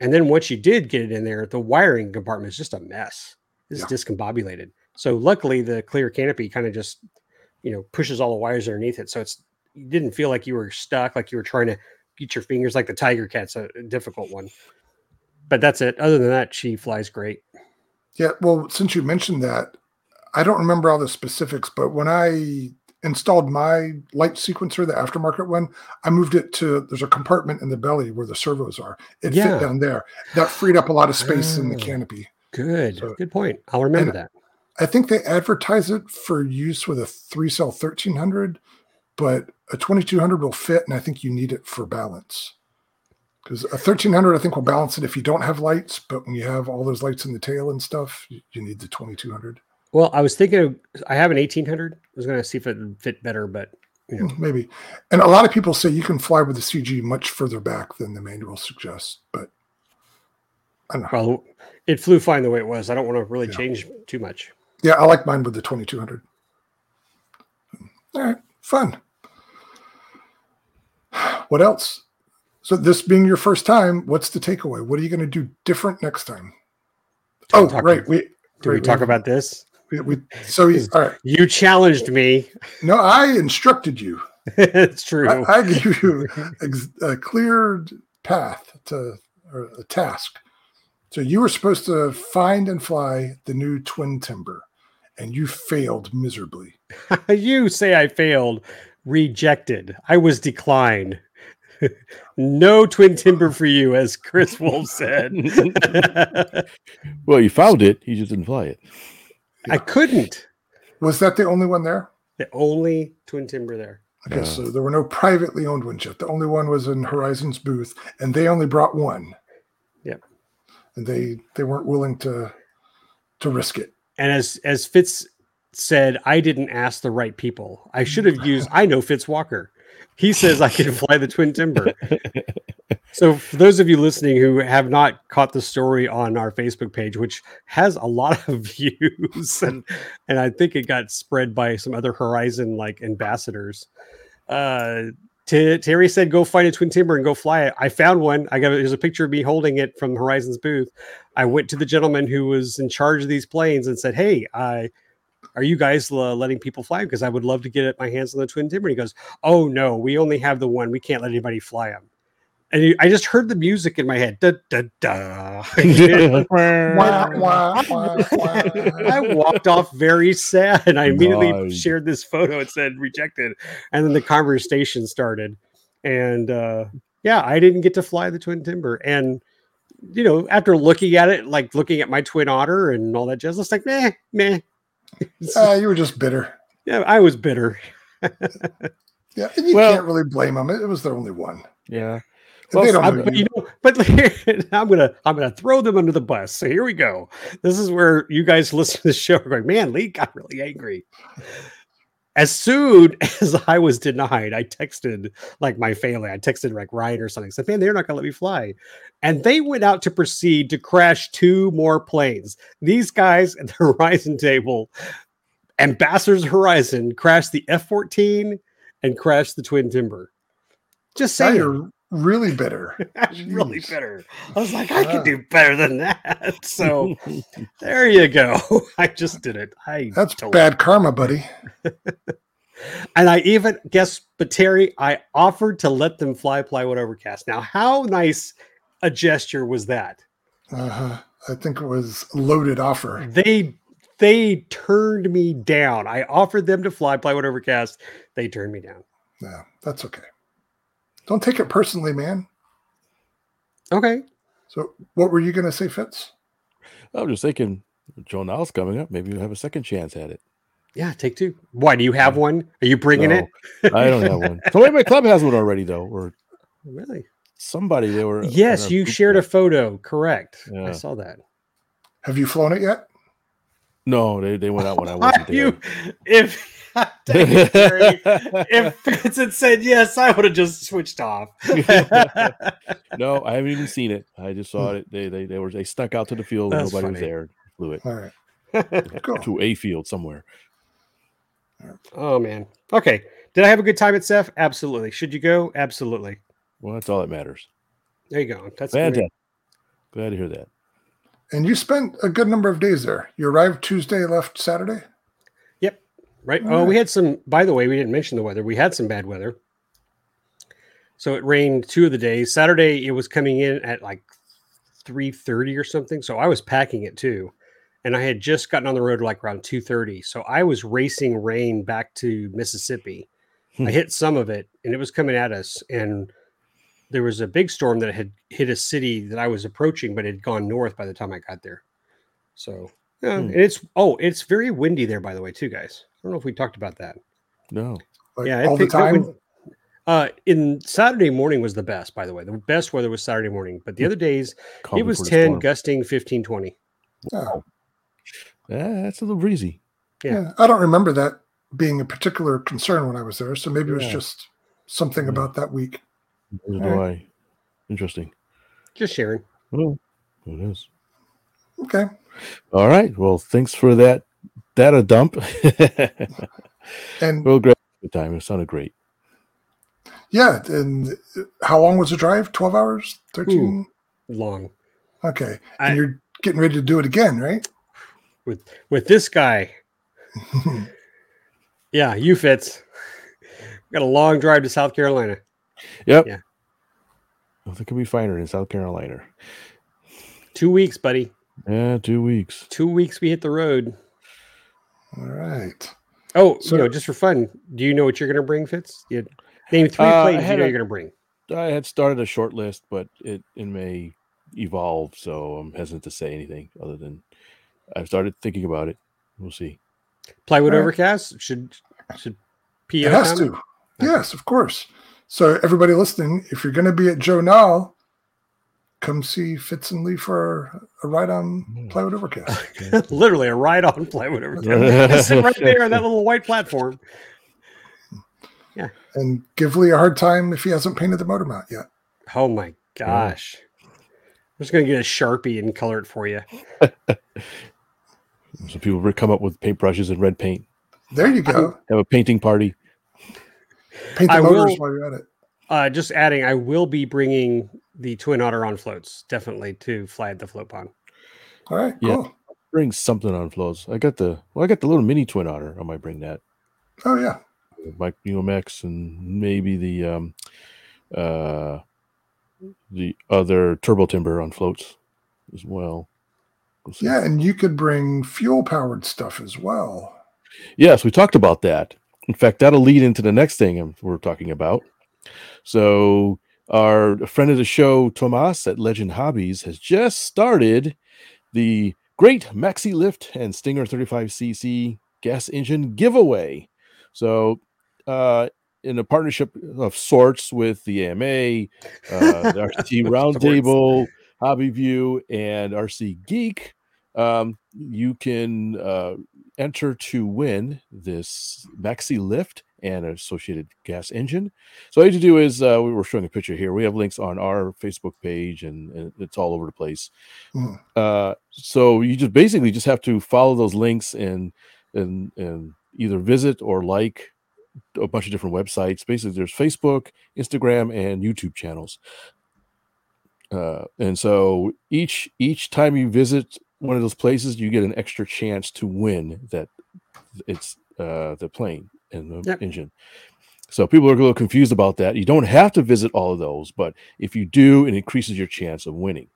And then once you did get it in there, the wiring compartment is just a mess. It's yeah. discombobulated. So luckily, the clear canopy kind of just you know pushes all the wires underneath it so it's you didn't feel like you were stuck like you were trying to get your fingers like the tiger cat's a, difficult one. But that's it. Other than that she flies great. Yeah well since you mentioned that i don't remember all the specifics but when i installed my light sequencer the aftermarket one i moved it to there's a compartment in the belly where the servos are. It yeah. fit down there. That freed up a lot of space oh, in the oh, canopy. good. So, good point. I'll remember that. I think they advertise it for use with a three cell 1300, but a 2200 will fit, and I think you need it for balance. Because a 1300, I think, will balance it if you don't have lights, but when you have all those lights in the tail and stuff, you, you need the 2200. Well, I was thinking of, I have an 1800. I was going to see if it would fit better, but you know. Hmm, maybe. And a lot of people say you can fly with the CG much further back than the manual suggests, but I don't know. Well, it flew fine the way it was. I don't want to really yeah. change too much. Yeah, I like mine with the 2200. All right, fun. What else? So, this being your first time, what's the takeaway? What are you going to do different next time? oh, right. we do we talk about this? We, we, so he, all right. You challenged me. No, I instructed you. it's true. I, I gave you a, a clear path to or a task. So you were supposed to find and fly the new twin timber, and you failed miserably. you say I failed. Rejected. I was declined. No twin timber for you, as Chris Wolf said. well, you found it. You just didn't fly it. I couldn't. Was that the only one there? The only twin timber there. Okay, so there were no privately owned ones yet. The only one was in Horizon's booth, and they only brought one. Yep. And they they weren't willing to to risk it. And as as Fitz said, I didn't ask the right people. I should have used. I know Fitz Walker. He says I can fly the twin timber. so for those of you listening who have not caught the story on our Facebook page, which has a lot of views, and and I think it got spread by some other Horizon like ambassadors. Uh, T- Terry said, "Go find a twin timber and go fly it." I found one. I got there's a picture of me holding it from Horizon's booth. I went to the gentleman who was in charge of these planes and said, "Hey, I." are you guys uh, letting people fly? Because I would love to get my hands on the twin timber. And he goes, oh no, we only have the one. We can't let anybody fly them. And he, I just heard the music in my head. Da, da, da. I walked off very sad, and I immediately nice. shared this photo. and said rejected, and then the conversation started. And uh, yeah, I didn't get to fly the twin timber, and you know, after looking at it, like looking at my twin otter and all that jazz, it's like, meh, meh, uh, you were just bitter. Yeah, I was bitter. yeah, and you well, can't really blame them. It, was their only one. Yeah. Well, they don't I, but, you know, but I'm gonna I'm gonna throw them under the bus. So here we go. This is where you guys listen to the show are going, man, Lee got really angry. As soon as I was denied, I texted like my family. I texted like Ryan or something. Said, "Man, they're not gonna let me fly," and they went out to proceed to crash two more planes. These guys at the Horizon table, Ambassadors Horizon, crashed the F fourteen and crashed the Twin Timber. Just saying, really bitter. really bitter. I was like, I can do better than that. So there you go. I just did it. I that's bad karma, buddy. and I even guess, but Terry, I offered to let them fly plywood overcast. Now, how nice a gesture was that? Uh-huh. I think it was loaded offer. They they turned me down. I offered them to fly plywood overcast. They turned me down. Yeah, that's okay. Don't take it personally, man. Okay. So, what were you going to say, Fitz? I was just thinking, Joe Nall's coming up. Maybe you have a second chance at it. Yeah, take two. Why do you have one? Are you bringing no, it? I don't have one. So my club has one already, though. Or really? Somebody they were. Yes, you shared a photo. Correct. Yeah. I saw that. Have you flown it yet? No, they, they went out when I wasn't there. You, if if Fitz had said yes, I would have just switched off. no, I haven't even seen it. I just saw it. They they they were they stuck out to the field. That's nobody funny. was there. Flew it. All right. Cool. to a field somewhere. Oh man. Okay. Did I have a good time at SEFF? Absolutely. Should you go? Absolutely. Well, that's all that matters. There you go. That's fantastic. Glad to hear that. And you spent a good number of days there. You arrived Tuesday, left Saturday. Right. All oh, right. we had some. By the way, we didn't mention the weather. We had some bad weather. So it rained two of the days. Saturday, it was coming in at like three thirty or something. So I was packing it too and I had just gotten on the road like around 2:30. So I was racing rain back to Mississippi. I hmm. hit some of it and it was coming at us and there was a big storm that had hit a city that I was approaching but had gone north by the time I got there. So, yeah, hmm. and it's oh, it's very windy there by the way too, guys. I don't know if we talked about that. No. Like yeah, all the time. uh, in Saturday morning was the best, by the way. The best weather was Saturday morning, but the other days Call it was 10, gusting 15, 20. Wow. Yeah, that's a little breezy. Yeah. yeah. I don't remember that being a particular concern when I was there. So maybe it was just something yeah. about that week. do right. I. Interesting. Just sharing. Well, it is. Okay. All right. Well, thanks for that data dump. and well, great time. It sounded great. Yeah. And how long was the drive? 12 hours? 13? Long. Okay. And I, you're getting ready to do it again, right? with with this guy. Yeah, you fits. Got a long drive to South Carolina. Yep. Yeah. Nothing could be finer in South Carolina. Two weeks, buddy. Yeah, two weeks. Two weeks we hit the road. All right. Oh, So- you know, just for fun, do you know what you're gonna bring, Fitz? You name three Uh, I planes you know a, you're gonna bring. I had started a short list, but it, it may evolve, so I'm hesitant to say anything other than I've started thinking about it. We'll see. Plywood All right. overcast should should PO It has time? to. Yes, of course. So everybody listening, if you're going to be at Joe Nall, come see Fitz and Lee for a ride on Hmm. Plywood Overcast. Literally a ride on plywood overcast. Just sit right there on that little white platform. Yeah. And give Lee a hard time if he hasn't painted the motor mount yet. Oh my gosh. I'm just gonna get a sharpie and color it for you. So people come up with paintbrushes and red paint. There you go. Have a painting party. Paint the I motors will- while you're at it. Uh, just adding, I will be bringing the twin otter on floats, definitely to fly at the float pond. All right, Yeah. Bring something on floats. I got the well, I got the little mini twin otter. I might bring that. Oh yeah. Mike UMX and maybe the um uh the other turbo timber on floats as well. We'll. Yeah, and you could bring fuel powered stuff as well. Yes, we talked about that. In fact, that'll lead into the next thing we're talking about. So, our friend of the show, Tomas at Legend Hobbies, has just started the Great Maxi Lift and Stinger 35cc gas engine giveaway. So, uh, in a partnership of sorts with the AMA, uh, the RCT Roundtable, Hobby View, and RC Geek, um, you can uh, enter to win this maxi lift and associated gas engine. So all you have to do is uh, we were showing a picture here. We have links on our Facebook page, and, and it's all over the place. Mm. Uh, so you just basically just have to follow those links and and and either visit or like a bunch of different websites. Basically, there's Facebook, Instagram, and YouTube channels. Uh, and so each each time you visit one of those places, you get an extra chance to win that it's uh, the plane and the Yep. engine. So people are a little confused about that. You don't have to visit all of those, but if you do, it increases your chance of winning.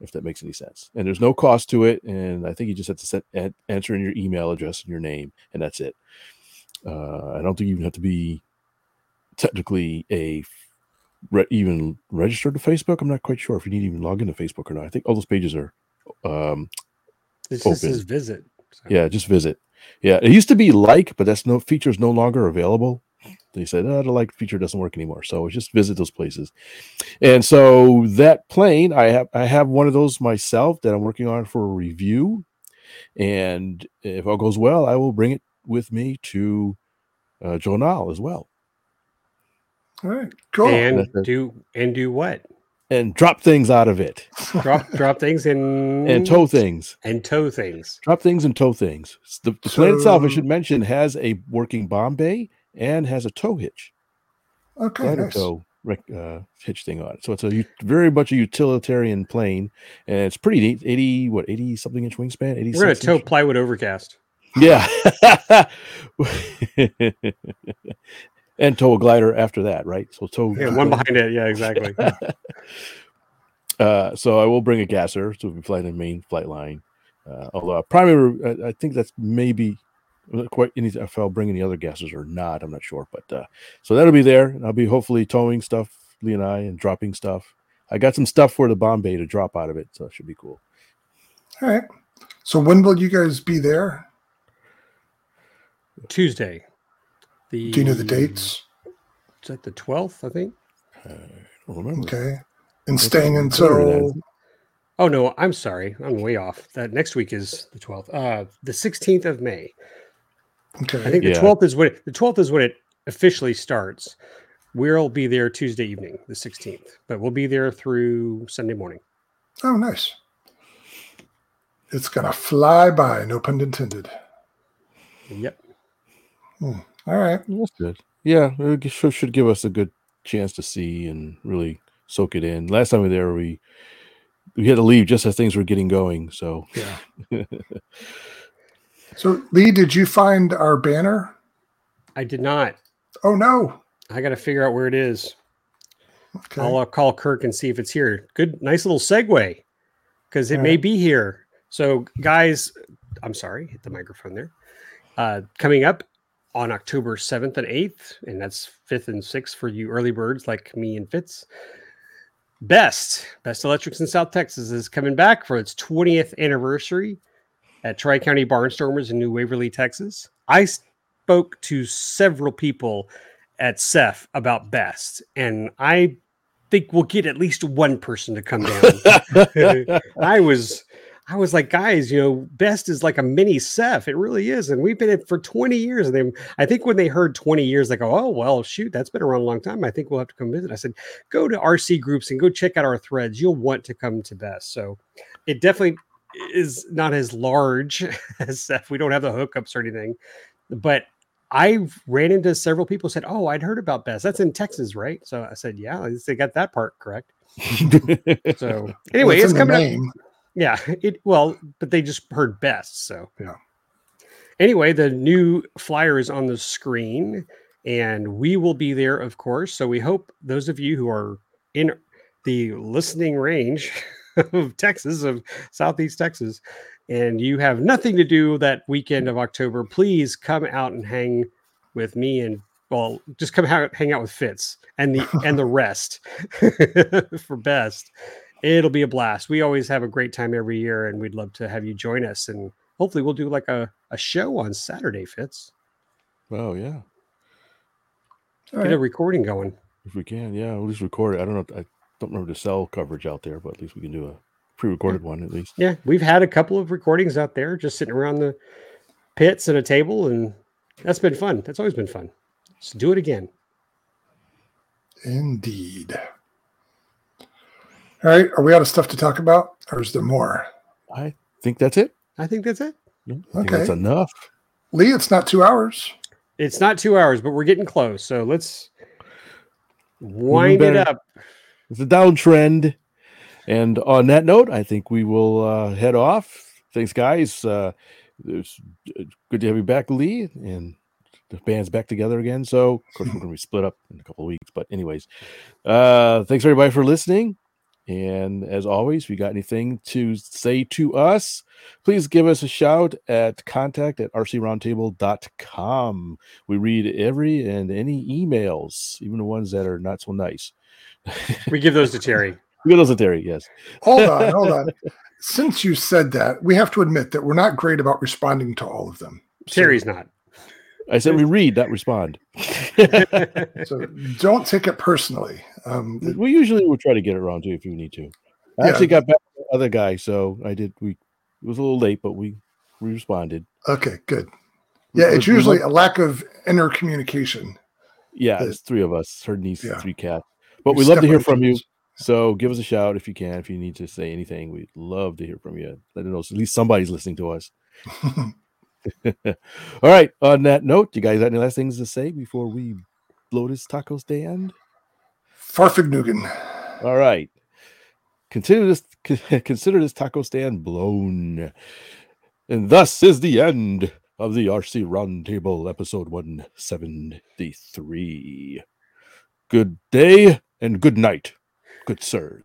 If that makes any sense, and there's no cost to it, and I think you just have to set an- answer in your email address and your name, and that's it. Uh, I don't think you even have to be technically a re- even registered to Facebook. I'm not quite sure if you need to even log into Facebook or not. I think all those pages are um, This just Open. says visit. So- yeah, just visit. Yeah, it used to be like, but that's no feature is no longer available. They said oh, the like feature doesn't work anymore, so just visit those places. And so that plane, I have I have one of those myself that I'm working on for a review, and if all goes well, I will bring it with me to uh, Joe Nall as well, All right, cool. And do and do what? And drop things out of it, Drop drop things and and tow things. and tow things. drop things and tow things. S- The, the plane itself, I should mention, has a working bomb bay and has a tow hitch, okay, ladder nice. tow uh, hitch thing on it. So it's a very much a utilitarian plane, and it's pretty neat. Eighty what, eighty something inch wingspan? Eighty. We're gonna tow plywood overcast. Yeah. and tow a glider after that, right? So tow. Yeah, one behind it. Yeah, exactly. Uh, so I will bring a gasser to be flying the main flight line. Uh, although a primary, I, I think that's maybe I'm not quite any if I'll bring any other gases or not. I'm not sure, but uh, so that'll be there. And I'll be hopefully towing stuff, Lee and I, and dropping stuff. I got some stuff for the bomb bay to drop out of it, so it should be cool. All right. So when will you guys be there? Tuesday. The Do you know the dates? Is that the twelfth? I think. I don't remember. Okay. And That's staying better until. Oh no, I'm sorry. I'm way off. That next week is the twelfth. Uh, the sixteenth of May. okay. I think the Yeah. twelfth is when it, the twelfth is when it officially starts. We'll be there Tuesday evening, the sixteenth, but we'll be there through Sunday morning. Oh, nice. It's gonna fly by, no pun intended. Yep. All right. That's good. Yeah, it should, should give us a good chance to see and really soak it in. Last time we were there, we we had to leave just as things were getting going. So Yeah. so Lee, did you find our banner? I did not. Oh no. I got to figure out where it is. Okay. I'll uh, call Kirk and see if it's here. Good, nice little segue because it All may right. be here. So, guys, I'm sorry, hit the microphone there. Uh, coming up on October 7th and 8th, and that's 5th and 6th for you early birds like me and Fitz. Best, Best Electrics in South Texas is coming back for its 20th anniversary at Tri County Barnstormers in New Waverly, Texas. I spoke to several people at SEFF about Best, and I think we'll get at least one person to come down. I was I was like, guys, you know, Best is like a mini SEFF. It really is. And we've been in it for 20 years. And then I think when they heard 20 years, they go, oh, well, shoot, that's been around a long time. I think we'll have to come visit. I said, go to RC groups and go check out our threads. You'll want to come to Best. So it definitely is not as large as SEFF. We don't have the hookups or anything. But I ran into several people who said, oh, I'd heard about Best. That's in Texas, right? So I said, yeah, they got that part correct. So Well, anyway, it's it's coming up. Yeah, it well, but they just heard best. So Yeah. Anyway, the new flyer is on the screen, and we will be there, of course. So we hope those of you who are in the listening range of Texas, of Southeast Texas, and you have nothing to do that weekend of October, please come out and hang with me and well, just come out, hang out with Fitz and the and the rest for best it'll be a blast. We always have a great time every year, and we'd love to have you join us. And hopefully, we'll do like a, a show on Saturday, Fitz. oh yeah, All Get a recording going. if we can, yeah, we'll just record it. I don't know. I don't remember the cell coverage out there, but at least we can do a pre-recorded one at least. Yeah, we've had a couple of recordings out there, just sitting around the pits at a table, and that's been fun. That's always been fun. Let's do it again. Indeed. All right. Are we out of stuff to talk about, or is there more? I think that's it. I think that's it. I think that's enough. Lee, it's not two hours. It's not two hours, but we're getting close. So let's wind it up. It's a downtrend. And on that note, I think we will uh, head off. Thanks, guys. Uh, it's uh, good to have you back, Lee, and the band's back together again. So, of course, we're going to be split up in a couple of weeks. But, anyways, uh, thanks everybody for listening. And as always, if you got anything to say to us, please give us a shout at contact at rcroundtable.com. We read every and any emails, even the ones that are not so nice. We give those to Terry. We give those to Terry, yes. Hold on, hold on. Since you said that, we have to admit that we're not great about responding to all of them. So- Terry's not. I said we read, not respond. So don't take it personally. Um, we usually will try to get it wrong too if you need to. I Yeah. actually got back to the other guy, so I did. We it was a little late, but we we responded. okay, good. Yeah, it's usually a lack of inner communication. yeah, it's three of us, her niece, Yeah. three cats. But we love to hear from you. So give us a shout if you can. If you need to say anything, we'd love to hear from you. Let us know at least somebody's listening to us. All right. On that note, you guys got any last things to say before we blow this taco stand? Farfignugan. All right. Consider this consider this taco stand blown. And thus is the end of the RC Roundtable episode 173. Good day and good night, good sir.